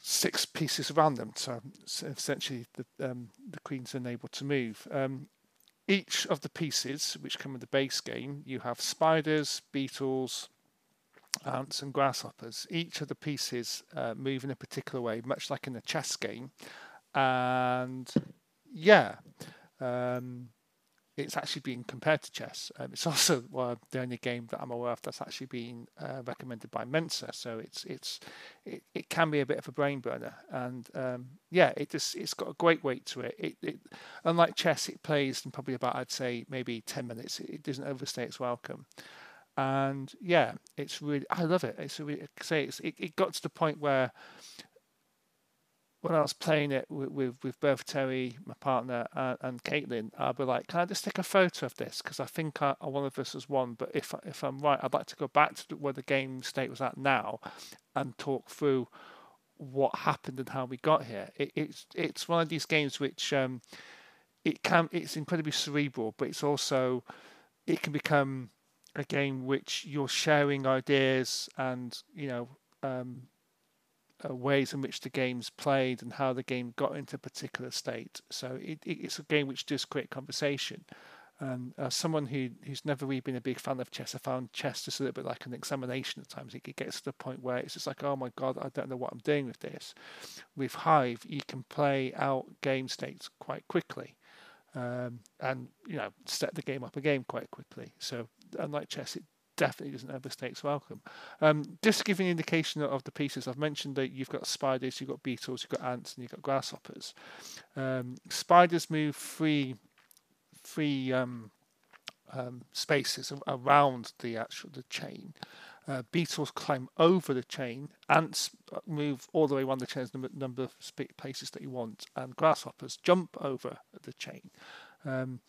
six pieces around them. So, so essentially, the, um, the queen's unable to move. Um, each of the pieces, which come with the base game, you have spiders, beetles, ants, and grasshoppers. Each of the pieces uh, move in a particular way, much like in a chess game. And yeah, um, it's actually being compared to chess. Um, it's [LAUGHS] also well, the only game that I'm aware of that's actually been uh, recommended by Mensa. So it's it's it, it can be a bit of a brain burner, and um, yeah, it just it's got a great weight to it. It, it unlike chess, it plays in probably about I'd say maybe ten minutes. It, doesn't overstay its welcome, and yeah, it's really I love it. It's really say it's, it, it got to the point where when I was playing it with with, with both Terry, my partner, and, and Caitlin, I'd be like, "Can I just take a photo of this? Because I think I, one of us has won. But if if I'm right, I'd like to go back to where the game state was at now, and talk through what happened and how we got here. It, it's it's one of these games which um, it can it's incredibly cerebral, but it's also it can become a game which you're sharing ideas and you know um, uh, ways in which the game's played and how the game got into a particular state. So it, it's a game which does create conversation. And as someone who who's never really been a big fan of chess, I found chess just a little bit like an examination at times. It, it gets to the point where it's just like, oh my god, I don't know what I'm doing with this. With Hive, you can play out game states quite quickly, um, and you know set the game up again quite quickly. So unlike chess, it definitely doesn't overstay its welcome. Um, just to give you an indication of the pieces, I've mentioned that you've got spiders, you've got beetles, you've got ants, and you've got grasshoppers. Um, spiders move three, three um, um spaces around the actual the chain. Uh, beetles climb over the chain. Ants move all the way around the chain, the number of places that you want, and grasshoppers jump over the chain. Um,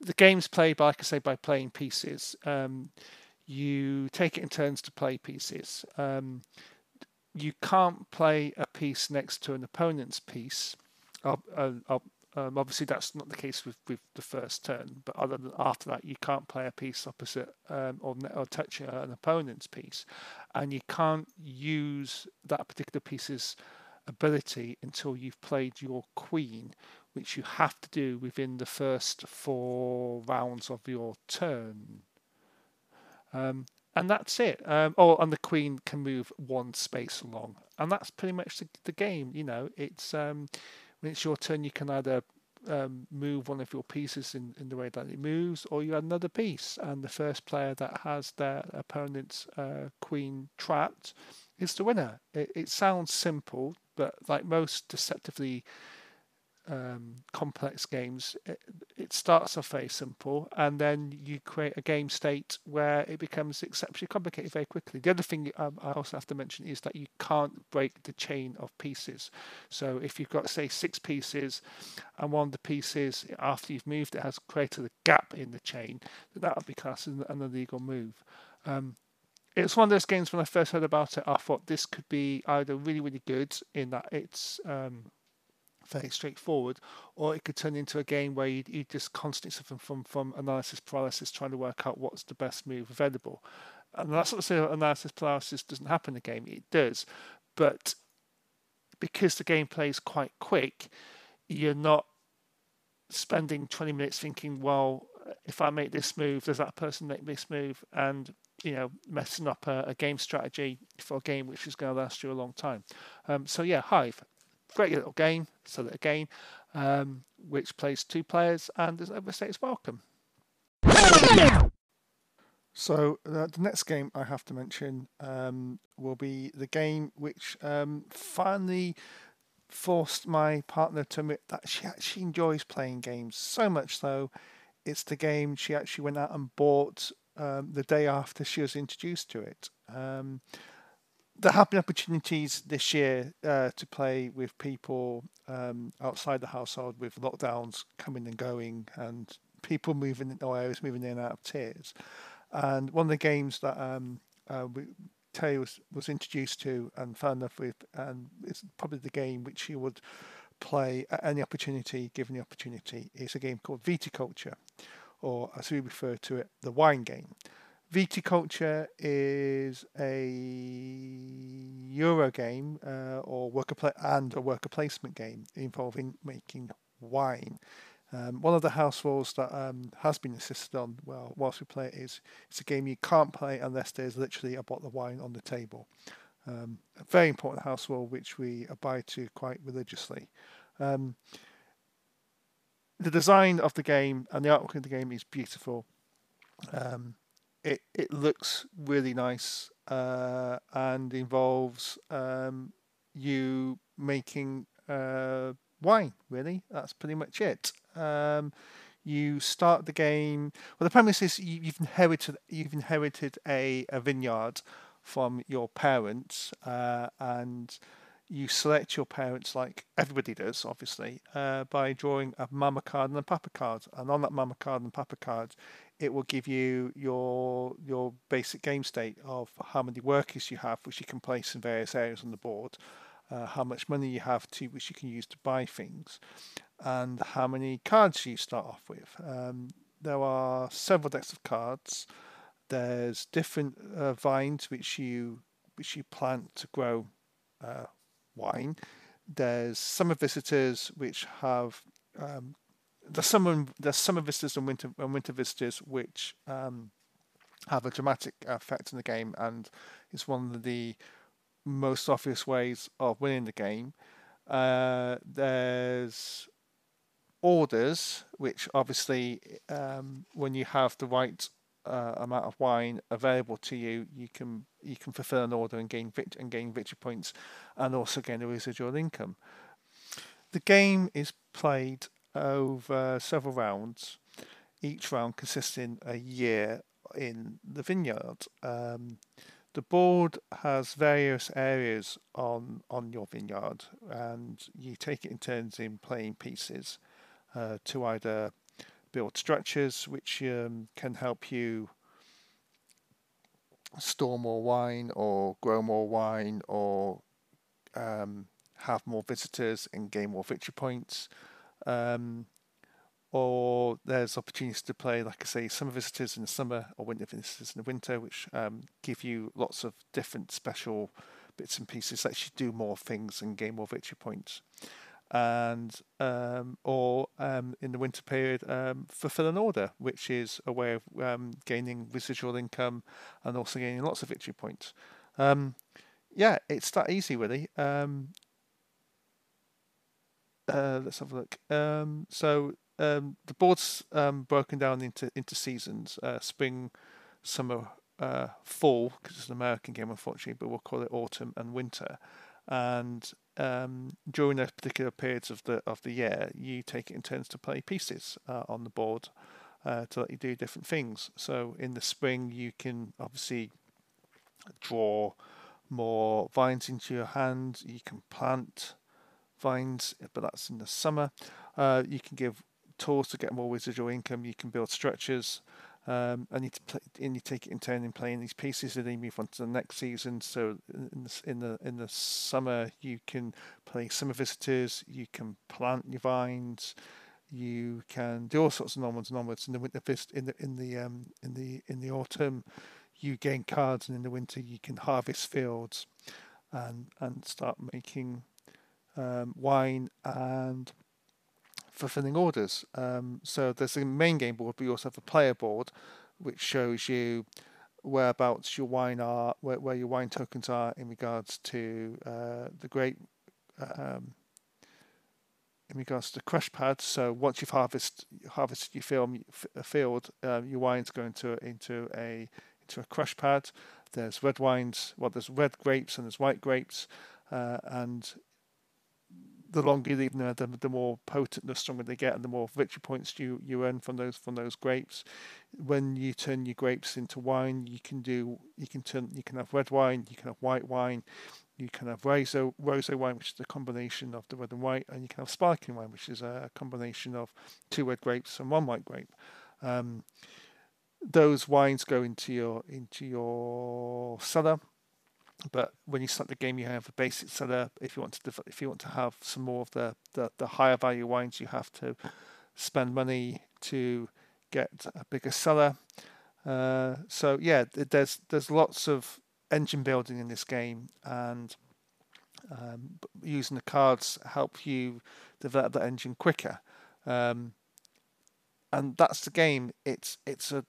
the game's played, by, like I say, by playing pieces. Um, you take it in turns to play pieces. Um, you can't play a piece next to an opponent's piece. Uh, uh, um, obviously, that's not the case with, with the first turn, but other than after that, you can't play a piece opposite um, or, or touch an opponent's piece, and you can't use that particular piece's ability until you've played your queen, which you have to do within the first four rounds of your turn. Um, and that's it. Um, oh, and the queen can move one space along, and that's pretty much the, the game. You know, it's um, when it's your turn, you can either um, move one of your pieces in, in the way that it moves, or you add another piece, and the first player that has their opponent's uh, queen trapped is the winner. It, it sounds simple, but like most deceptively um, complex games, it, it, starts off very simple, and then you create a game state where it becomes exceptionally complicated very quickly. The other thing um, I also have to mention is that you can't break the chain of pieces. So if you've got, say, six pieces, and one of the pieces after you've moved it has created a gap in the chain, that would be classed as an illegal move. Um, it's one of those games when I first heard about it, I thought this could be either really, really good in that it's um, very straightforward, or it could turn into a game where you, you just constantly suffer from, from analysis paralysis, trying to work out what's the best move available. And that's not to say analysis paralysis doesn't happen in the game, it does. But because the game plays quite quick, you're not spending 20 minutes thinking, well, if I make this move, does that person make this move? And you know, messing up a, a, game strategy for a game which is going to last you a long time. Um, so yeah, Hive, great little game, so that again, um, which plays two players and there's is overstays welcome. So uh, the next game I have to mention um, will be the game which um, finally forced my partner to admit that she actually enjoys playing games so much so it's the game she actually went out and bought um, the day after she was introduced to it. There have been opportunities this year uh, to play with people um, outside the household with lockdowns coming and going and people moving, or areas moving in and out of tiers. And one of the games that um, uh, we, Tay was, was introduced to and in love with, and it's probably the game which he would play at any opportunity, given the opportunity, is a game called Viticulture, or as we refer to it, the wine game. Viticulture is a Euro game uh, or worker pla- and a worker placement game involving making wine. Um, one of the house rules that um, has been insisted on well whilst we play it is it's a game you can't play unless there's literally a bottle of wine on the table. Um, a very important house rule which we abide to quite religiously. Um, the design of the game and the artwork of the game is beautiful. Um, it it looks really nice uh, and involves um, you making uh, wine. Really, that's pretty much it. Um, you start the game. Well, the premise is you've inherited you've inherited a, a vineyard from your parents, uh, and you select your parents like everybody does, obviously, uh, by drawing a mama card and a papa card. And on that mama card and papa card, it will give you your your basic game state of how many workers you have, which you can place in various areas on the board uh, how much money you have to which you can use to buy things, and how many cards you start off with. Um, there are several decks of cards. There's different uh, vines which you which you plant to grow uh, wine. There's summer visitors which have um, there's some there's summer visitors and winter and winter visitors which um, have a dramatic effect in the game, and it's one of the most obvious ways of winning the game. Uh, there's orders, which obviously, um, when you have the right uh, amount of wine available to you, you can you can fulfill an order and gain vict- and gain victory points, and also gain a residual income. The game is played over several rounds, each round consisting a year in the vineyard. Um, the board has various areas on on your vineyard, and you take it in turns in playing pieces uh, to either build structures which um, can help you store more wine or grow more wine or um, have more visitors and gain more victory points. Um, or there's opportunities to play, like I say, summer visitors in the summer or winter visitors in the winter, which um, give you lots of different special bits and pieces that you do more things and gain more victory points. And um, or um, in the winter period, um, fulfill an order, which is a way of um, gaining residual income and also gaining lots of victory points. Um, yeah, it's that easy, really. Uh, let's have a look. Um, so um, the board's um, broken down into into seasons: uh, spring, summer, uh, fall, because it's an American game, unfortunately, but we'll call it autumn and winter. And um, during those particular periods of the of the year, you take it in turns to play pieces uh, on the board uh, to let you do different things. So in the spring, you can obviously draw more vines into your hand. You can plant vines, but that's in the summer. Uh, you can give tours to get more residual income. You can build structures. Um, and you play, and you take it in turn in playing these pieces, and then you move on to the next season. So in the in the in the summer, you can play summer visitors. You can plant your vines. You can do all sorts of onwards and onwards. In the winter, in the in the um, in the in the autumn, you gain cards, and in the winter, you can harvest fields, and and start making um, wine and fulfilling orders. Um, so there's a main game board, but you also have a player board, which shows you whereabouts your wine are, where, where your wine tokens are in regards to uh, the grape, um, in regards to crush pads. So once you've harvested harvested your film, field, um, your wine's going to into a into a crush pad. There's red wines, well, there's red grapes and there's white grapes, uh, and the longer you the, the more potent, the stronger they get, and the more victory points you, you earn from those from those grapes. When you turn your grapes into wine, you can do you can turn you can have red wine, you can have white wine, you can have rosé rosé wine, which is a combination of the red and white, and you can have sparkling wine, which is a combination of two red grapes and one white grape. Um, those wines go into your into your cellar but when you start the game, you have a basic cellar. If you want to, if you want to have some more of the, the, the higher value wines, you have to spend money to get a bigger cellar. Uh, so yeah, there's there's lots of engine building in this game, and um, using the cards help you develop that engine quicker. Um, and that's the game. It's it's a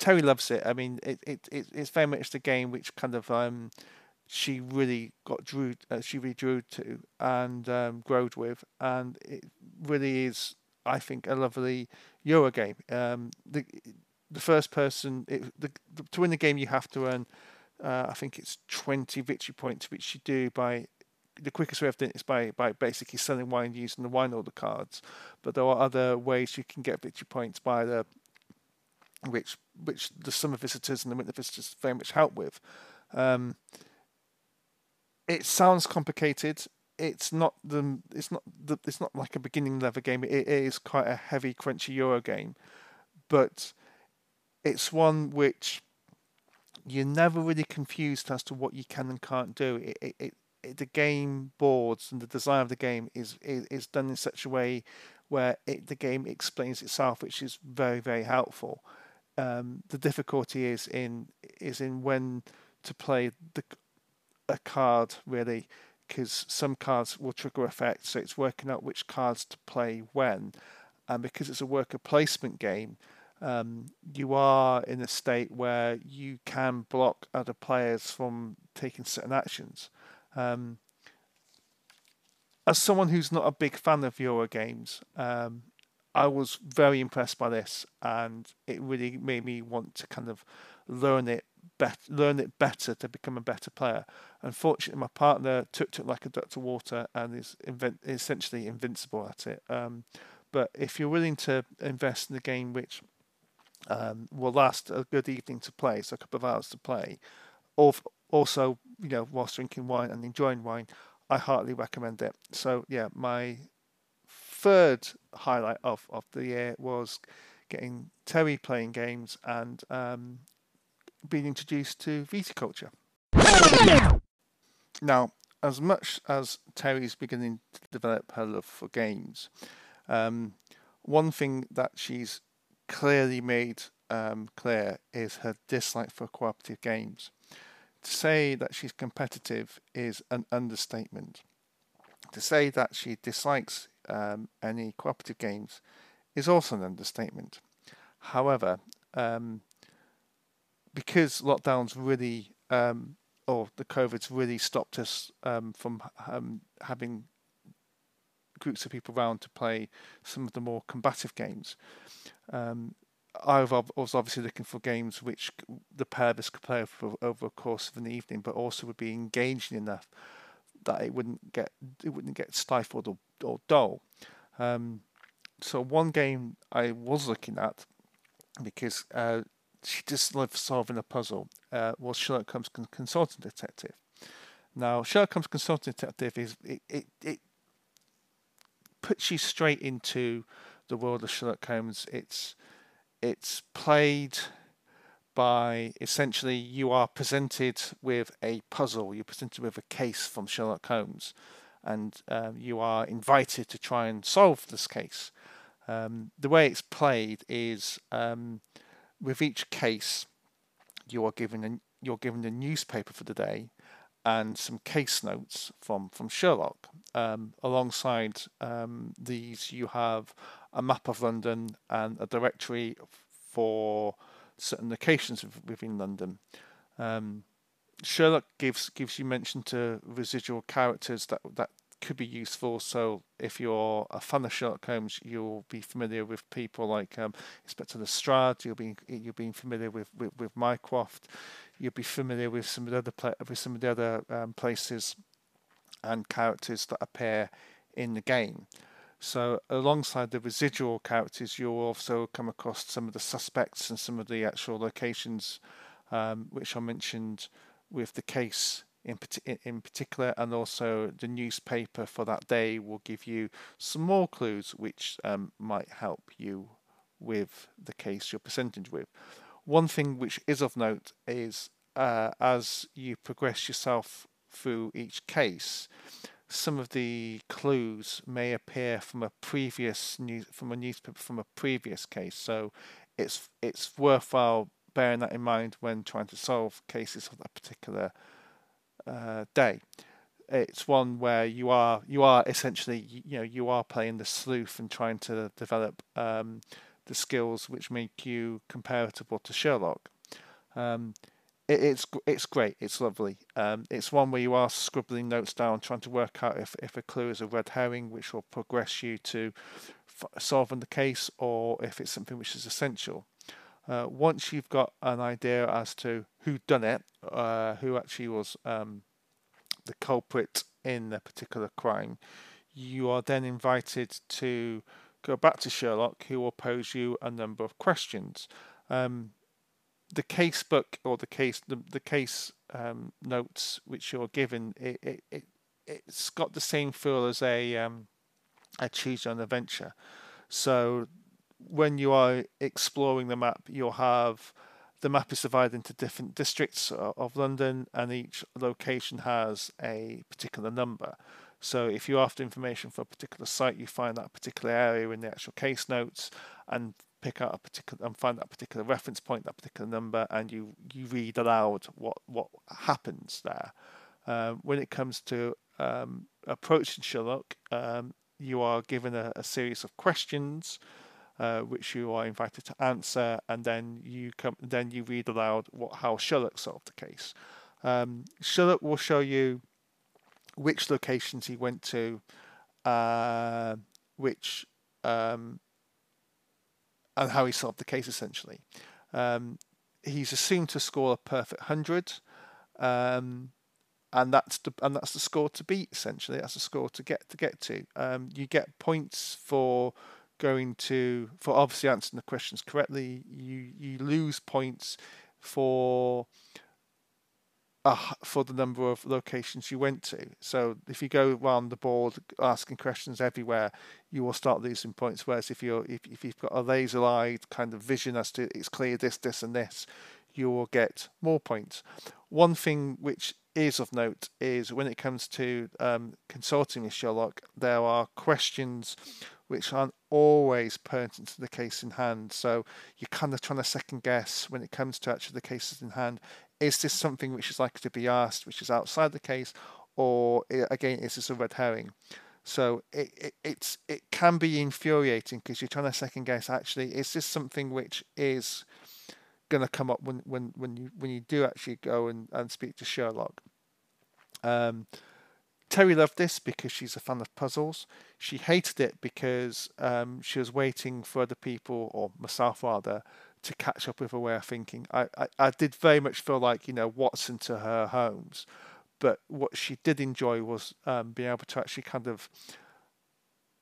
Terry loves it. I mean, it, it, it it's very much the game which kind of um, she really got drew. Uh, she really drew to and um, growed with, and it really is. I think a lovely Euro game. Um, the the first person it, the, the, to win the game, you have to earn. Uh, I think it's twenty victory points, which you do by the quickest way of doing it is by, by basically selling wine using the wine order cards. But there are other ways you can get victory points by the which which the summer visitors and the winter visitors very much help with. Um, it sounds complicated. It's not the it's not the it's not like a beginning level game. It is quite a heavy, crunchy Euro game, but it's one which you're never really confused as to what you can and can't do. It, it, it, it the game boards and the design of the game is is, is done in such a way where it, the game explains itself, which is very very helpful um, the difficulty is in is in when to play the a card really because some cards will trigger effects so it's working out which cards to play when. And because it's a worker placement game um, you are in a state where you can block other players from taking certain actions. Um, as someone who's not a big fan of Euro games, um, I was very impressed by this, and it really made me want to kind of learn it better, learn it better to become a better player. Unfortunately, my partner took to it like a duck to water and is essentially invincible at it. Um, but if you're willing to invest in a game which um, will last a good evening to play, so a couple of hours to play, or also you know whilst drinking wine and enjoying wine, I heartily recommend it. So yeah, my third highlight of, of the year was getting Terry playing games and um, being introduced to viticulture. Now, as much as Terry's beginning to develop her love for games, um, one thing that she's clearly made um, clear is her dislike for cooperative games. To say that she's competitive is an understatement. To say that she dislikes um, any cooperative games is also an understatement. However, um, because lockdowns really, um, or the COVID's really stopped us um, from um, having groups of people around to play some of the more combative games. Um, I was obviously looking for games which the pair of us could play over, over a course of an evening, but also would be engaging enough that it wouldn't get it wouldn't get stifled or, or dull. Um, so one game I was looking at because uh, she just loved solving a puzzle uh, was Sherlock Holmes Consulting Detective. Now Sherlock Holmes Consulting Detective is it, it, it puts you straight into the world of Sherlock Holmes. It's it's played by essentially you are presented with a puzzle, you're presented with a case from Sherlock Holmes, and um, you are invited to try and solve this case. Um, the way it's played is um, with each case, you are given a, you're given a newspaper for the day and some case notes from from Sherlock. Um, alongside um, these, you have a map of London and a directory for certain locations within London. Um, Sherlock gives gives you mention to residual characters that that could be useful. So if you're a fan of Sherlock Holmes, you'll be familiar with people like um, Inspector Lestrade. You'll be you'll be familiar with, with, with Mycroft. You'll be familiar with some of the other pla- with some of the other um, places and characters that appear in the game. So alongside the residual characters, you'll also come across some of the suspects and some of the actual locations, um, which I mentioned with the case in, in particular, and also the newspaper for that day will give you some more clues which um, might help you with the case you're presented with. One thing which is of note is uh, as you progress yourself through each case, some of the clues may appear from a previous news from a newspaper from a previous case. So it's it's worthwhile bearing that in mind when trying to solve cases of that particular uh, day. It's one where you are you are essentially you know you are playing the sleuth and trying to develop um, the skills which make you comparable to Sherlock. Um, it, it's it's great. It's lovely. Um, it's one where you are scribbling notes down, trying to work out if, if a clue is a red herring, which will progress you to solving the case, or if it's something which is essential. Uh, once you've got an idea as to who done it, uh, who actually was um, the culprit in a particular crime, you are then invited to go back to Sherlock, who will pose you a number of questions. Um, the case book or the case the, the case um, notes which you're given, it, it, it it's got the same feel as a um, a choose your own adventure. So when you are exploring the map, you'll have the map is divided into different districts of London, and each location has a particular number. So if you're after information for a particular site, you find that particular area in the actual case notes and pick out a particular and find that particular reference point, that particular number, and you you read aloud what what happens there. Um, when it comes to um, approaching Sherlock, um, you are given a, a series of questions uh, which you are invited to answer, and then you come, then you read aloud what how Sherlock solved the case. Um, Sherlock will show you which locations he went to, uh, which um, and how he solved the case essentially. Um, he's assumed to score a perfect hundred, um, and that's the and that's the score to beat essentially. That's the score to get to get to. Um, you get points for going to for obviously answering the questions correctly. You you lose points for uh, for the number of locations you went to. So if you go around the board asking questions everywhere, you will start losing points. Whereas if you're if, if you've got a laser-eyed kind of vision as to it's clear this, this, and this, you will get more points. One thing which is of note is when it comes to um, consulting with Sherlock, there are questions which aren't always pertinent to the case in hand. So you're kind of trying to second guess when it comes to actually the cases in hand. Is this something which is likely to be asked, which is outside the case, or again, is this a red herring? So it, it it's it can be infuriating because you're trying to second guess. Actually, is this something which is going to come up when, when, when you when you do actually go and, and speak to Sherlock? Um, Terry loved this because she's a fan of puzzles. She hated it because um, she was waiting for other people, or myself rather, to catch up with her way of thinking. I, I, I did very much feel like, you know, Watson to her Holmes. But what she did enjoy was um, being able to actually kind of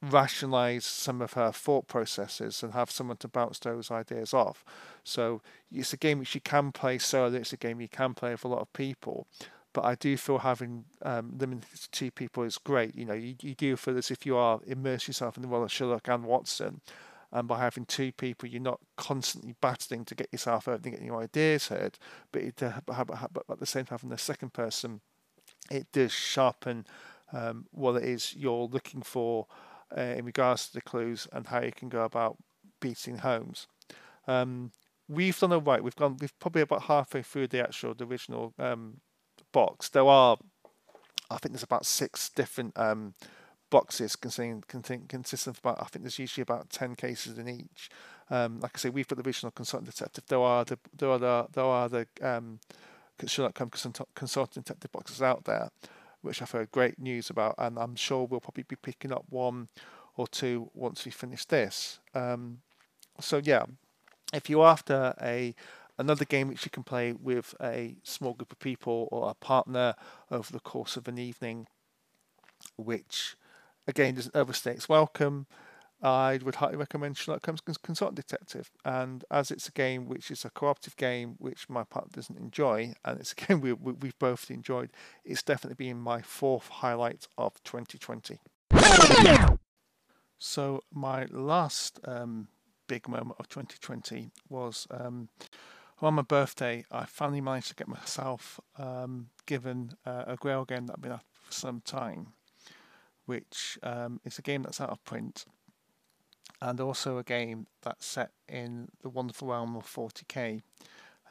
rationalize some of her thought processes and have someone to bounce those ideas off. So it's a game which you can play solo, it's a game you can play with a lot of people but I do feel having um, limited to two people is great. You know, you, you do feel as if you are immerse yourself in the world of Sherlock and Watson, and by having two people, you're not constantly battling to get yourself out and get your ideas heard, but, it, uh, but, at the same time, having the second person, it does sharpen um, what it is you're looking for uh, in regards to the clues and how you can go about beating Holmes. Um, we've done it right. We've gone. We've probably about halfway through the actual the original um, box, there are, I think there's about six different um, boxes consisting, consisting of about, I think there's usually about 10 cases in each. Um, like I say, we've got the regional consultant detective. There are the there are the there are the um, Sherlock Holmes consultant detective boxes out there, which I've heard great news about, and I'm sure we'll probably be picking up one or two once we finish this. Um, so yeah, if you're after a another game which you can play with a small group of people or a partner over the course of an evening, which again doesn't overstay its welcome. I would highly recommend Sherlock Holmes Consultant Detective. And as it's a game which is a cooperative game which my partner doesn't enjoy, and it's a [LAUGHS] game we, we, we've both enjoyed, it's definitely been my fourth highlight of 2020. So, my last um, big moment of 2020 was um, on my birthday, I finally managed to get myself um, given uh, a Grail game that I've been after for some time, which um, is a game that's out of print, and also a game that's set in the wonderful realm of 40k.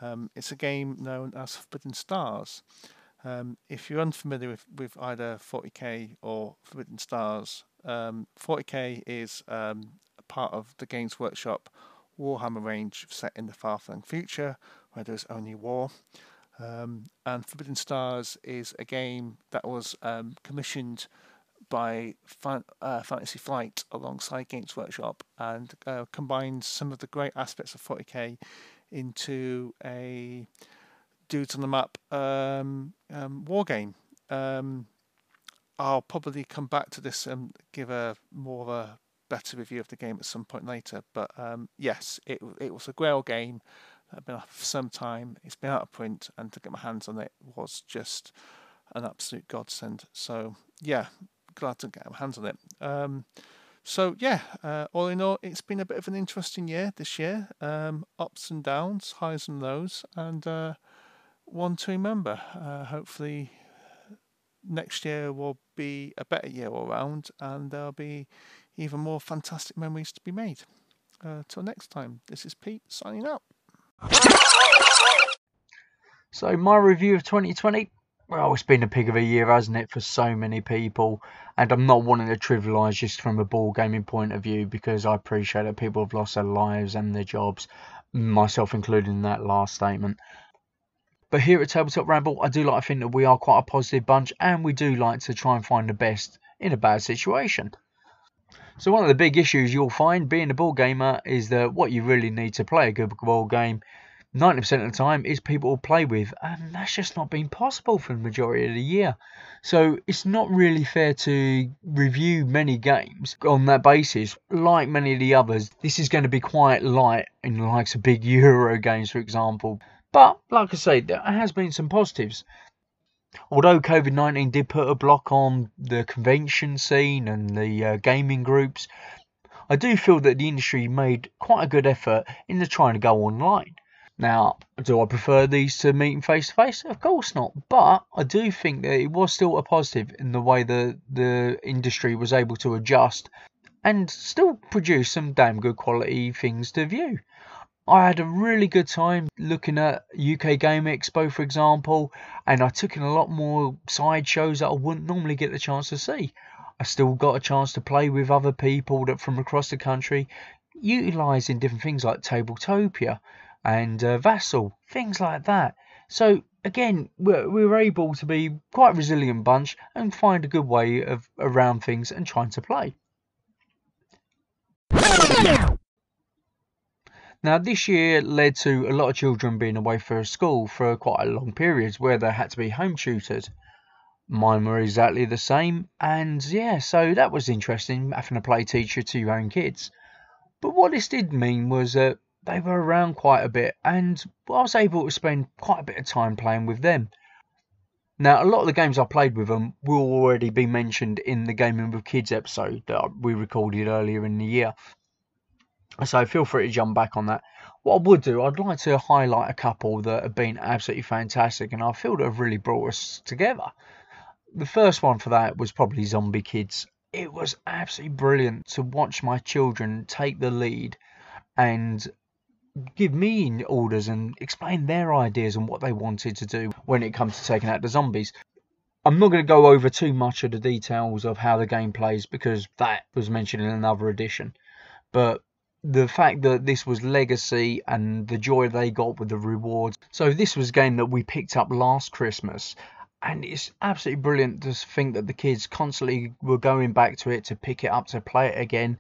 Um, it's a game known as Forbidden Stars. Um, if you're unfamiliar with, with either 40k or Forbidden Stars, 40k um, is um, a part of the Games Workshop Warhammer range set in the far-flung future where there's only war. Um, and Forbidden Stars is a game that was um, commissioned by Fan- uh, Fantasy Flight alongside Games Workshop and uh, combines some of the great aspects of 40k into a dudes on the map um, um, war game. Um, I'll probably come back to this and give a more of a better review of the game at some point later. But um, yes, it it was a Grail game had been out for some time. It's been out of print, and to get my hands on it was just an absolute godsend. So yeah, glad to get my hands on it. Um, so yeah, uh, all in all, it's been a bit of an interesting year this year. Um, ups and downs, highs and lows, and uh, one to remember. Uh, hopefully, next year will be a better year all round, and there'll be even more fantastic memories to be made. Uh, till next time, this is Pete signing out. So, my review of 2020 well, it's been a pig of a year, hasn't it, for so many people? And I'm not wanting to trivialise just from a ball gaming point of view because I appreciate that people have lost their lives and their jobs, myself included in that last statement. But here at Tabletop Ramble, I do like to think that we are quite a positive bunch and we do like to try and find the best in a bad situation. So one of the big issues you'll find being a board gamer is that what you really need to play a good board game 90% of the time is people to play with and that's just not been possible for the majority of the year. So it's not really fair to review many games on that basis. Like many of the others, this is going to be quite light in the likes of big [LAUGHS] Euro games for example. But like I say, there has been some positives. Although COVID 19 did put a block on the convention scene and the uh, gaming groups, I do feel that the industry made quite a good effort in the trying to go online. Now, do I prefer these to meeting face to face? Of course not. But I do think that it was still a positive in the way that the industry was able to adjust and still produce some damn good quality things to view. I had a really good time looking at UK Game Expo, for example, and I took in a lot more side shows that I wouldn't normally get the chance to see. I still got a chance to play with other people that from across the country, utilising different things like Tabletopia and uh, Vassal, things like that. So again, we're, we're able to be quite a resilient bunch and find a good way of around things and trying to play. Now, this year led to a lot of children being away from school for quite a long periods where they had to be home tutored. Mine were exactly the same, and yeah, so that was interesting having a play teacher to your own kids. But what this did mean was that they were around quite a bit, and I was able to spend quite a bit of time playing with them. Now, a lot of the games I played with them will already be mentioned in the Gaming with Kids episode that we recorded earlier in the year. So feel free to jump back on that. What I would do, I'd like to highlight a couple that have been absolutely fantastic and I feel that have really brought us together. The first one for that was probably Zombie Kidz. It was absolutely brilliant to watch my children take the lead and give me orders and explain their ideas and what they wanted to do when it comes to taking out the zombies. I'm not going to go over too much of the details of how the game plays because that was mentioned in another edition. But the fact that this was legacy and the joy they got with the rewards. So this was a game that we picked up last Christmas and it's absolutely brilliant to think that the kids constantly were going back to it to pick it up to play it again.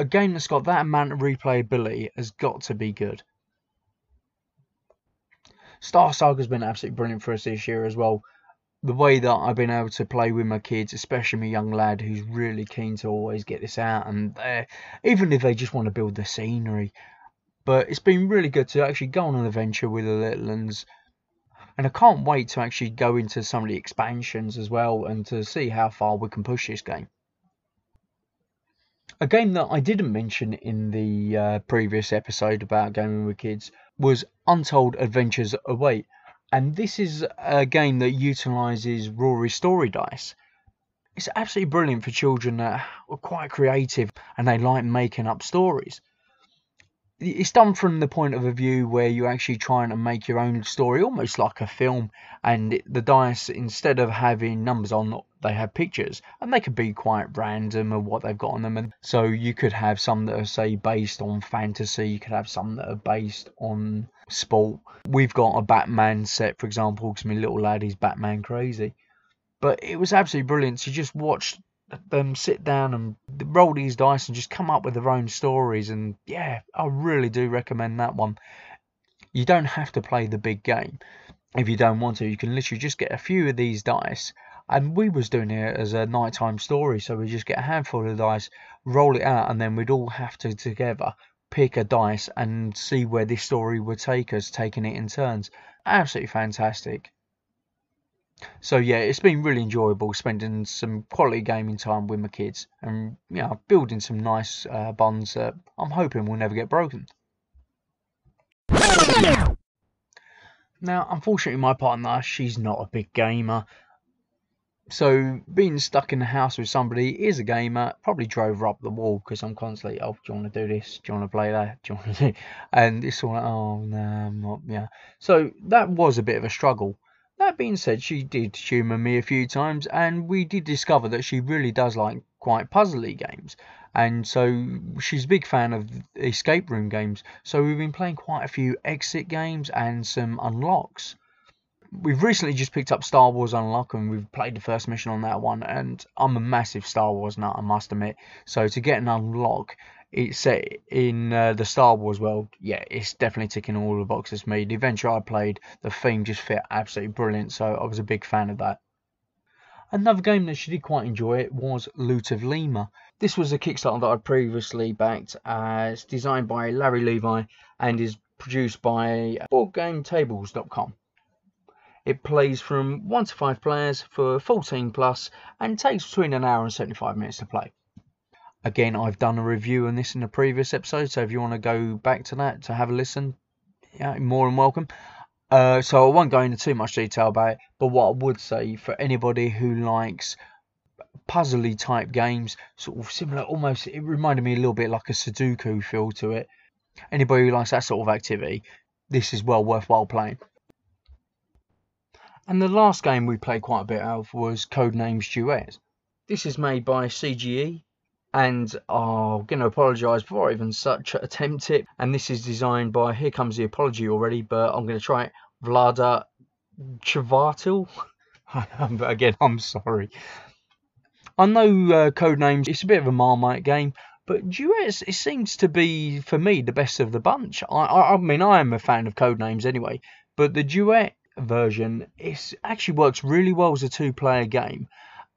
A game that's got that amount of replayability has got to be good. Star Saga's been absolutely brilliant for us this year as well. The way that I've been able to play with my kids, especially my young lad who's really keen to always get this out, and even if they just want to build the scenery. But it's been really good to actually go on an adventure with the little ones and I can't wait to actually go into some of the expansions as well and to see how far we can push this game. A game that I didn't mention in the uh, previous episode about gaming with kids was Untold Adventures Await, and this is a game that utilizes Rory story dice. It's absolutely brilliant for children that are quite creative and they like making up stories it's done from the point of a view where you're actually trying to make your own story, almost like a film. And the dice, instead of having numbers on, they have pictures, and they could be quite random of what they've got on them. And so you could have some that are say based on fantasy. You could have some that are based on sport. We've got a Batman set, for example, because my little lad is Batman crazy. But it was absolutely brilliant to just watch them sit down and roll these dice and just come up with their own stories. And yeah, I really do recommend that one. You don't have to play the big game if you don't want to. You can literally just get a few of these dice. And we was doing it as a nighttime story, so we just get a handful of dice, roll it out, and then we'd all have to together pick a dice and see where this story would take us, taking it in turns. Absolutely fantastic. So yeah, it's been really enjoyable spending some quality gaming time with my kids and you know building some nice uh, bonds that I'm hoping will never get broken. Now, unfortunately, my partner, she's not a big gamer. So, being stuck in the house with somebody is a gamer probably drove her up the wall because I'm constantly, oh, do you want to do this? Do you want to play that? Do you want to do? [LAUGHS] And it's all like, oh, no, I'm not, yeah. So, that was a bit of a struggle. That being said, she did humour me a few times, and we did discover that she really does like quite puzzly games. And so she's a big fan of escape room games. So we've been playing quite a few exit games and some unlocks. We've recently just picked up Star Wars Unlock and we've played the first mission on that one. And I'm a massive Star Wars nut, I must admit. So to get an unlock, it's set in uh, the Star Wars world. Yeah, it's definitely ticking all the boxes for me. The adventure I played, the theme just fit absolutely brilliant, so I was a big fan of that. Another game that she did quite enjoy it was Loot of Lima. This was a Kickstarter that I previously backed. as designed by Larry Levy and is produced by BoardGameTables.com. It plays from 1 to 5 players for 14 plus and takes between an hour and 75 minutes to play. Again, I've done a review on this in a previous episode, so if you want to go back to that to have a listen, yeah, more than welcome. Uh, so I won't go into too much detail about it, but what I would say for anybody who likes puzzly type games, sort of similar, almost it reminded me a little bit like a Sudoku feel to it. Anybody who likes that sort of activity, this is well worthwhile playing. And the last game we played quite a bit of was Codenames Duet. This is made by CGE, and oh, I'm going to apologise before I even such attempt it. And this is designed by, here comes the apology already, but I'm going to try it, Vlada [LAUGHS] but Again, I'm sorry. I know uh, code names, it's a bit of a Marmite game, but Duets, it seems to be, for me, the best of the bunch. I, I, I mean, I am a fan of code names anyway, but the Duet version, it actually works really well as a two player game.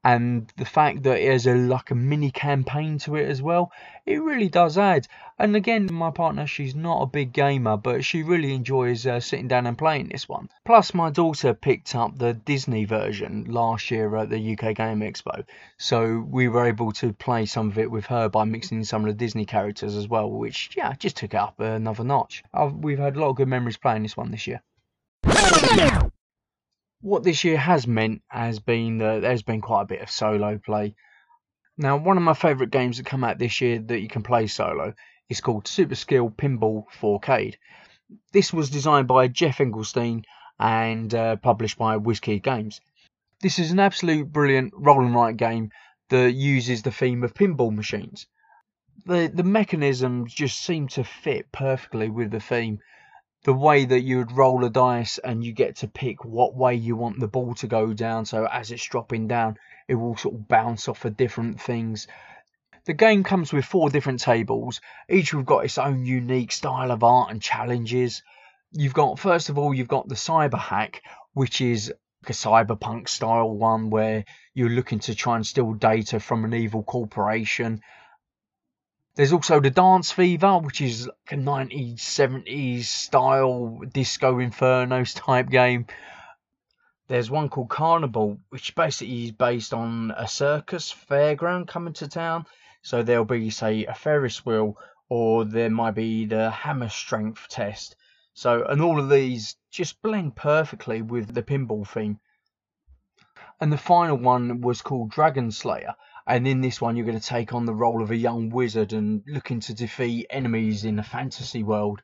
And the fact that it has a like a mini campaign to it as well it really does add. And again my partner she's not a big gamer but she really enjoys uh, sitting down and playing this one. Plus my daughter picked up the disney version last year at the uk game expo. So we were able to play some of it with her by mixing in some of the disney characters as well which yeah just took it up another notch. I've, we've had a lot of good memories playing this one this year what this year has meant has been that there's been quite a bit of solo play. Now, one of my favourite games that come out this year that you can play solo is called Super Skill Pinball 4-Cade. This was designed by Geoff Engelstein and uh, published by WizKid Games. This is an absolute brilliant roll and write game that uses the theme of pinball machines. the the mechanisms just seem to fit perfectly with the theme. The way that you would roll a dice and you get to pick what way you want the ball to go down, so as it's dropping down, it will sort of bounce off of different things. The game comes with four different tables. Each have got its own unique style of art and challenges. You've got first of all you've got the cyber hack, which is a cyberpunk style one where you're looking to try and steal data from an evil corporation. There's also the Dance Fever, which is like a 1970s 70s style disco infernos type game. There's one called Carnival, which basically is based on a circus fairground coming to town. So there'll be, say, a Ferris wheel, or there might be the hammer strength test. So, and all of these just blend perfectly with the pinball theme. And the final one was called Dragon Slayer. And in this one, you're going to take on the role of a young wizard and looking to defeat enemies in a fantasy world.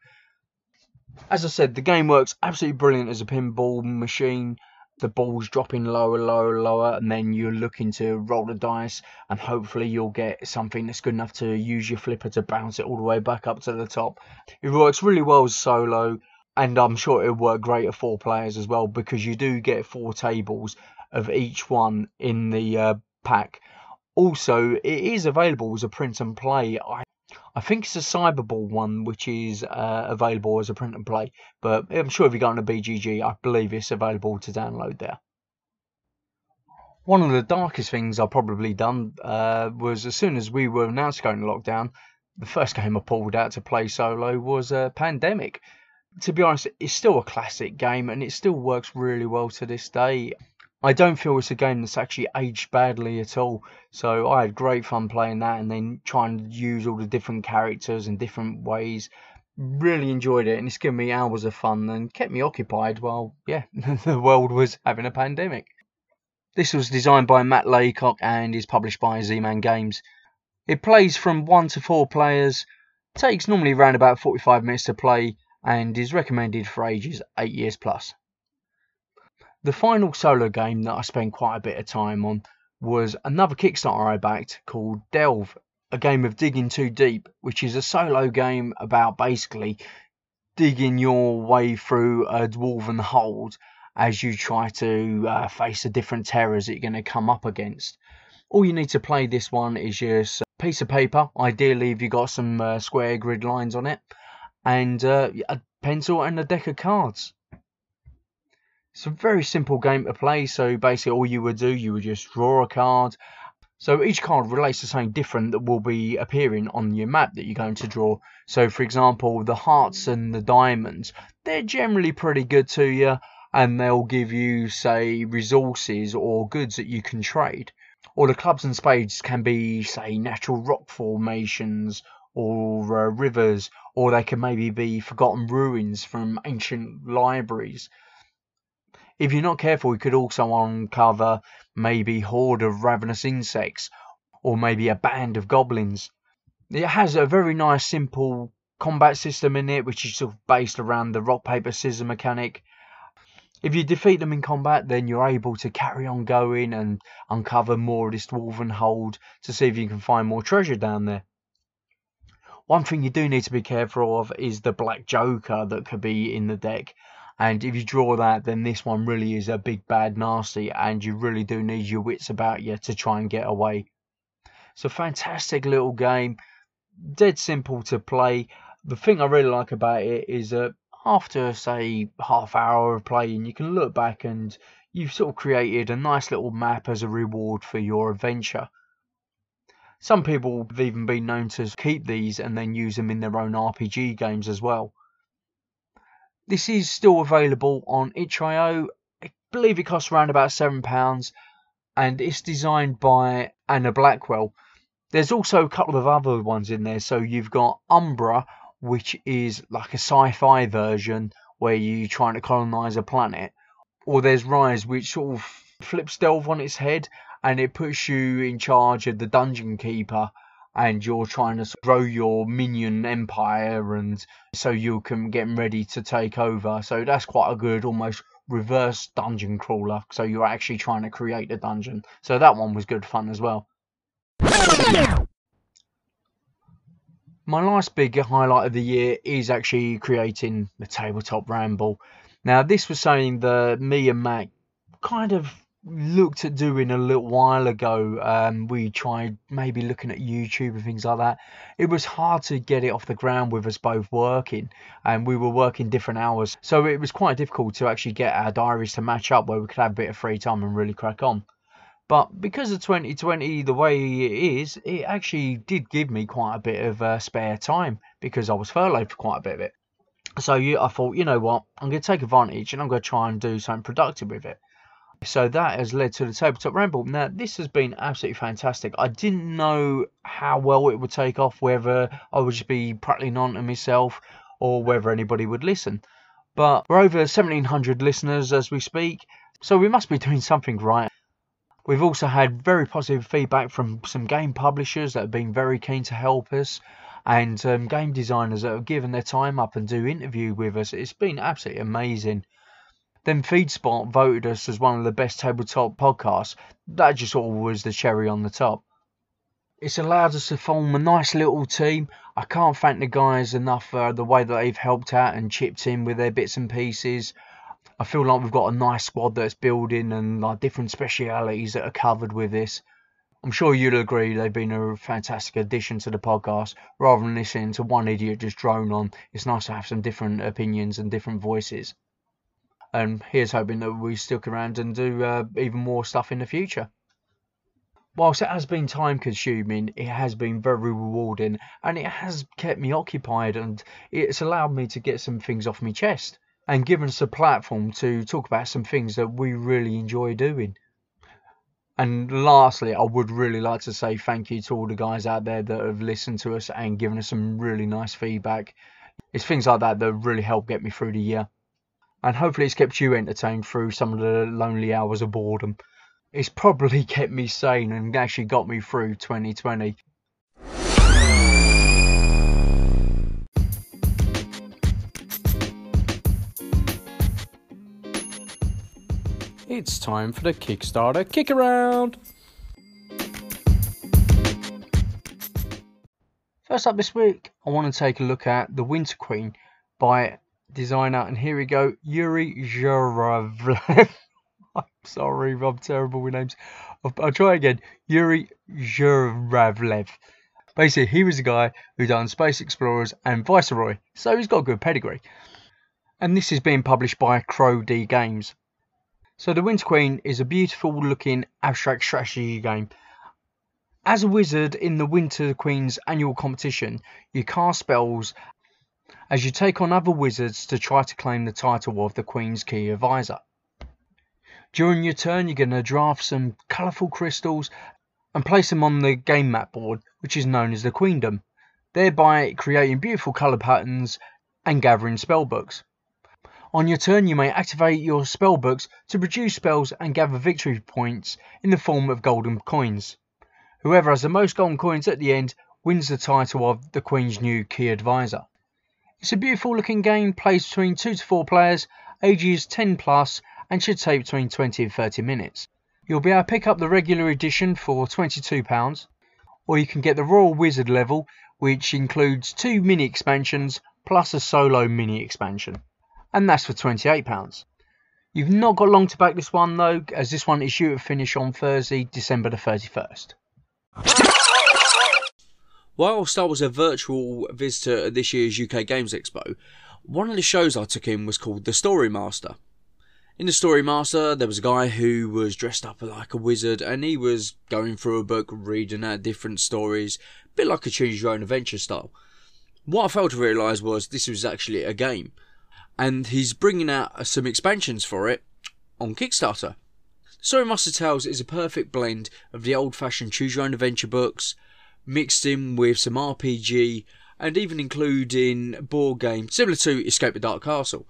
As I said, the game works absolutely brilliant as a pinball machine. The ball's dropping lower, lower, lower, and then you're looking to roll the dice, and hopefully you'll get something that's good enough to use your flipper to bounce it all the way back up to the top. It works really well solo, and I'm sure it'll work great at four players as well because you do get four tables of each one in the uh, pack. Also, it is available as a print and play. I I think it's a Cyberball one which is uh, available as a print and play, but I'm sure if you go on the BGG, I believe it's available to download there. One of the darkest things I've probably done uh, was as soon as we were announced going to lockdown, the first game I pulled out to play solo was uh, Pandemic. To be honest, it's still a classic game and it still works really well to this day. I don't feel it's a game that's actually aged badly at all. So I had great fun playing that and then trying to use all the different characters in different ways. Really enjoyed it and it's given me hours of fun and kept me occupied while, yeah, [LAUGHS] the world was having a pandemic. This was designed by Matt Leacock and is published by Z-Man Games. It plays from 1 to 4 players, takes normally around about 45 minutes to play, and is recommended for ages 8 years plus. The final solo game that I spent quite a bit of time on was another Kickstarter I backed called Delve, a game of digging too deep, which is a solo game about basically digging your way through a dwarven hold as you try to uh, face the different terrors that you're going to come up against. All you need to play this one is a piece of paper, ideally if you've got some uh, square grid lines on it, and uh, a pencil and a deck of cards. It's a very simple game to play. So basically, all you would do, you would just draw a card. So each card relates to something different that will be appearing on your map that you're going to draw. So for example, the hearts and the diamonds, they're generally pretty good to you and they'll give you, say, resources or goods that you can trade. Or the clubs and spades can be, say, natural rock formations or uh, rivers, or they can maybe be forgotten ruins from ancient libraries. If you're not careful, you could also uncover maybe horde of ravenous insects or maybe a band of goblins. It has a very nice simple combat system in it, which is sort of based around the rock paper scissors mechanic. If you defeat them in combat, then you're able to carry on going and uncover more of this dwarven hold to see if you can find more treasure down there. One thing you do need to be careful of is the Black Joker that could be in the deck. And if you draw that, then this one really is a big bad nasty, and you really do need your wits about you to try and get away. So, fantastic little game, dead simple to play. The thing I really like about it is that after, say, half hour of playing, you can look back and you've sort of created a nice little map as a reward for your adventure. Some people have even been known to keep these and then use them in their own RPG games as well. This is still available on itch.io. I believe it costs around about £7 and it's designed by Anna Blackwell. There's also a couple of other ones in there. So you've got Umbra, which is like a sci fi version where you're trying to colonize a planet. Or there's Rise, which sort of flips Delve on its head and it puts you in charge of the dungeon keeper and you're trying to grow your minion empire and so you can get ready to take over. So that's quite a good almost reverse dungeon crawler. So you're actually trying to create a dungeon. So that one was good fun as well. My last big highlight of the year is actually creating the tabletop ramble. Now, this was something that me and Mac kind of looked at doing a little while ago. Um, we tried maybe looking at YouTube and things like that. It was hard to get it off the ground with us both working, and we were working different hours. So it was quite difficult to actually get our diaries to match up where we could have a bit of free time and really crack on. But because of 2020, the way it is, it actually did give me quite a bit of uh, spare time because I was furloughed for quite a bit of it. So yeah, I thought, you know what, I'm going to take advantage and I'm going to try and do something productive with it. So that has led to the tabletop ramble. Now this has been absolutely fantastic. I didn't know how well it would take off, whether I would just be prattling on to myself or whether anybody would listen. But we're over 1700 listeners as we speak, so we must be doing something right. We've also had very positive feedback from some game publishers that have been very keen to help us and um, game designers that have given their time up and do interview with us. It's been absolutely amazing. Then FeedSpot voted us as one of the best tabletop podcasts. That just all was the cherry on the top. It's allowed us to form a nice little team. I can't thank the guys enough for the way that they've helped out and chipped in with their bits and pieces. I feel like we've got a nice squad that's building and like different specialities that are covered with this. I'm sure you'll agree they've been a fantastic addition to the podcast. Rather than listening to one idiot just drone on, it's nice to have some different opinions and different voices. And here's hoping that we stick around and do uh, even more stuff in the future. Whilst it has been time consuming, it has been very rewarding and it has kept me occupied and it's allowed me to get some things off my chest and given us a platform to talk about some things that we really enjoy doing. And lastly, I would really like to say thank you to all the guys out there that have listened to us and given us some really nice feedback. It's things like that that really help get me through the year. And hopefully, it's kept you entertained through some of the lonely hours of boredom. It's probably [LAUGHS] kept me sane and actually got me through 2020. It's time for the Kickstarter kick around. First up this week, I want to take a look at The Winter Queen by designer, and here we go, Yuri Zhuravlev. [LAUGHS] I'm sorry, I'm terrible with names. I'll, I'll try again. Yuri Zhuravlev. Basically, he was the guy who done Space Explorers and Viceroy, so he's got a good pedigree. And this is being published by Crowd Games. So the Winter Queen is a beautiful looking abstract strategy game. As a wizard in the Winter Queen's annual competition, you cast spells as you take on other wizards to try to claim the title of the Queen's Key Advisor. During your turn, you're going to draft some colourful crystals and place them on the game map board, which is known as the Queendom, thereby creating beautiful colour patterns and gathering spellbooks. On your turn, you may activate your spell books to produce spells and gather victory points in the form of golden coins. Whoever has the most golden coins at the end wins the title of the Queen's new key advisor. It's a beautiful looking game, plays between 2 to 4 players, ages 10 plus, and should take between 20 and 30 minutes. You'll be able to pick up the regular edition for £22, or you can get the Royal Wizard level, which includes two mini expansions plus a solo mini expansion and that's for £28. You've not got long to back this one though, as this one is due to finish on Thursday, December the 31st. Whilst I was a virtual visitor at this year's UK Games Expo, one of the shows I took in was called The Story Master. In The Story Master, there was a guy who was dressed up like a wizard and he was going through a book, reading out different stories, a bit like a choose your own adventure style. What I failed to realise was this was actually a game and he's bringing out some expansions for it on Kickstarter. Story Master Tales is a perfect blend of the old fashioned choose your own adventure books, mixed in with some RPG, and even including board game similar to Escape the Dark Castle.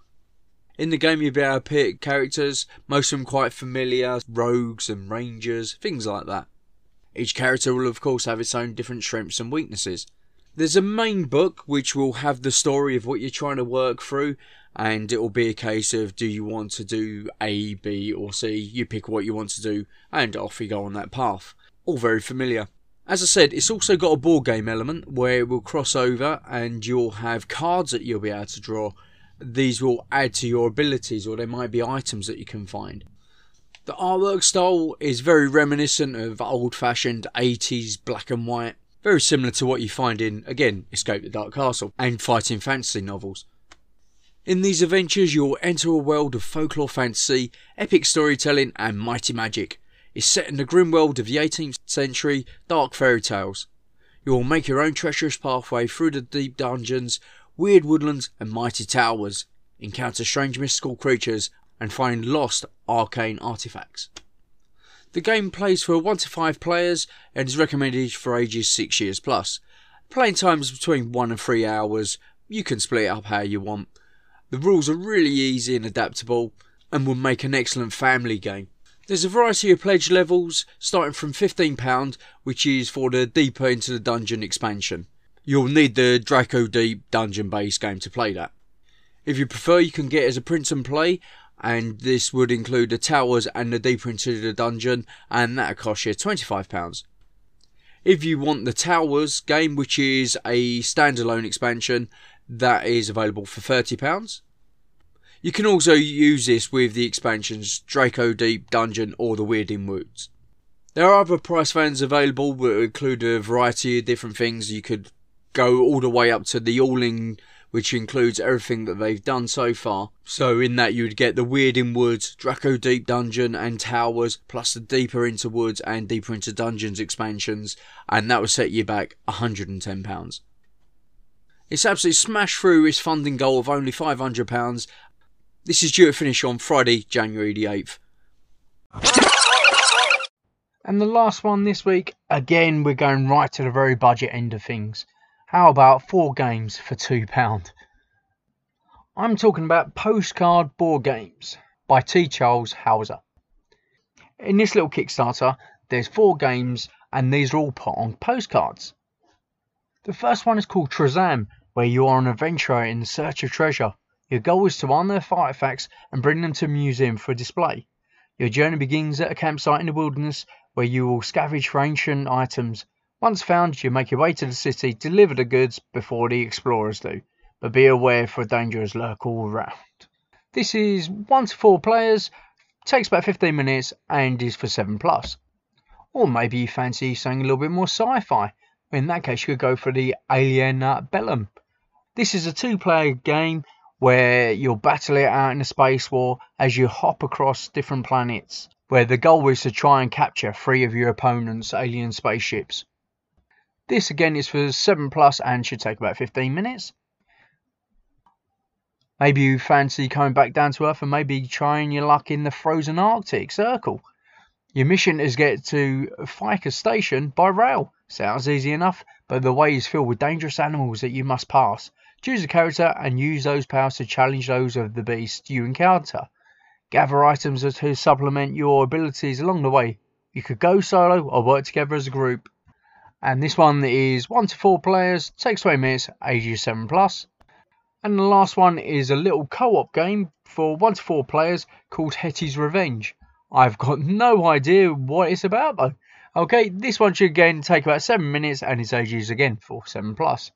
In the game, you'll be able to pick characters, most of them quite familiar, rogues and rangers, things like that. Each character will, of course, have its own different strengths and weaknesses. There's a main book which will have the story of what you're trying to work through, and it will be a case of do you want to do A, B, or C? You pick what you want to do, and off you go on that path. All very familiar. As I said, it's also got a board game element where it will cross over and you'll have cards that you'll be able to draw. These will add to your abilities, or there might be items that you can find. The artwork style is very reminiscent of old fashioned 80s black and white, very similar to what you find in, again, Escape the Dark Castle and fighting fantasy novels. In these adventures, you'll enter a world of folklore fantasy, epic storytelling, and mighty magic. It's set in the grim world of the 18th century dark fairy tales. You will make your own treacherous pathway through the deep dungeons, weird woodlands, and mighty towers, encounter strange mystical creatures, and find lost arcane artifacts. The game plays for 1 to 5 players and is recommended for ages 6 years plus. Playing time is between 1 and 3 hours. You can split it up how you want. The rules are really easy and adaptable and will make an excellent family game. There's a variety of pledge levels, starting from £15, which is for the deeper into the dungeon expansion. You'll need the Draco Deep dungeon base game to play that. If you prefer, you can get as a print and play, and this would include the towers and the deeper into the dungeon, and that'll cost you £25. If you want the towers game, which is a standalone expansion, that is available for £30. You can also use this with the expansions Draco Deep Dungeon or the Weirding Woods. There are other price plans available that include a variety of different things. You could go all the way up to the all-in, which includes everything that they've done so far. So in that you'd get the Weirding Woods, Draco Deep Dungeon and Towers, plus the Deeper into Woods and Deeper into Dungeons expansions, and that would set you back £110. It's absolutely smashed through its funding goal of only £500 this is due to finish on Friday, January the 8th. And the last one this week, again, we're going right to the very budget end of things. How about four games for £2? I'm talking about Postcard Board Games by T. Charles Hauser. In this little Kickstarter, there's four games, and these are all put on postcards. The first one is called Trezam, where you are an adventurer in search of treasure. Your goal is to arm unearth artifacts and bring them to a museum for display. Your journey begins at a campsite in the wilderness where you will scavenge for ancient items. Once found, you make your way to the city, deliver the goods before the explorers do, but be aware for dangers lurk all around. This is 1 to 4 players, takes about 15 minutes, and is for 7 plus. Or maybe you fancy something a little bit more sci fi. In that case, you could go for the Alien uh, Bellum. This is a two player game where you'll battle it out in a space war as you hop across different planets, where the goal is to try and capture three of your opponent's alien spaceships. This again is for 7 plus and should take about 15 minutes. Maybe you fancy coming back down to Earth and maybe trying your luck in the frozen Arctic Circle. Your mission is get to Ficus Station by rail. Sounds easy enough, but the way is filled with dangerous animals that you must pass. Choose a character and use those powers to challenge those of the beast you encounter. Gather items to supplement your abilities along the way. You could go solo or work together as a group. And this one is 1 to 4 players, takes 20 minutes, ages 7 plus. And the last one is a little co op game for 1 to 4 players called Hetty's Revenge. I've got [LAUGHS] no idea what it's about though. Okay, this one should again take about 7 minutes and its ages again for 7 plus.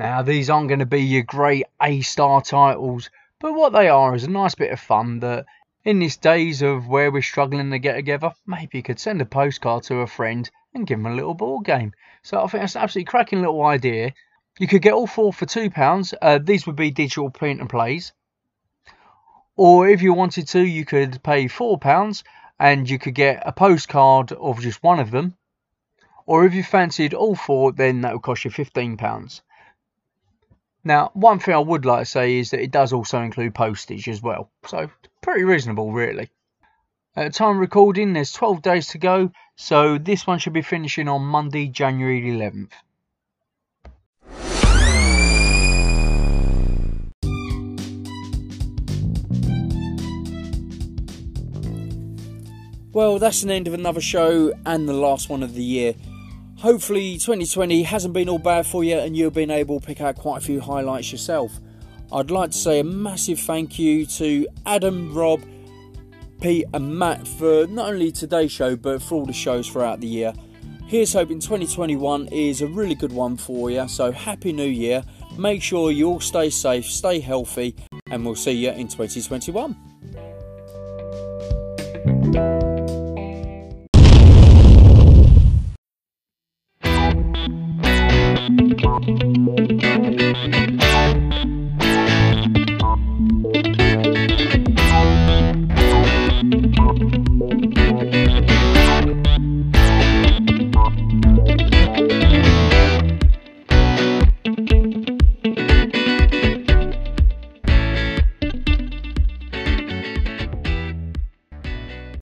Now, these aren't going to be your great A star titles, but what they are is a nice bit of fun that, in these days of where we're struggling to get together, maybe you could send a postcard to a friend and give them a little board game. So I think that's an absolutely cracking little idea. You could get all four for £2. Uh, these would be digital print and plays. Or if you wanted to, you could pay £4 and you could get a postcard of just one of them. Or if you fancied all four, then that would cost you £15. Now, one thing I would like to say is that it does also include postage as well. So, pretty reasonable, really. At the time recording, there's 12 days to go, so this one should be finishing on Monday, January 11th. Well, that's an end of another show and the last one of the year. Hopefully, 2020 hasn't been all bad for you and you've been able to pick out quite a few highlights yourself. I'd like to say a massive thank you to Adam, Rob, Pete, and Matt for not only today's show but for all the shows throughout the year. Here's hoping 2021 is a really good one for you. So, Happy New Year. Make sure you all stay safe, stay healthy, and we'll see you in 2021.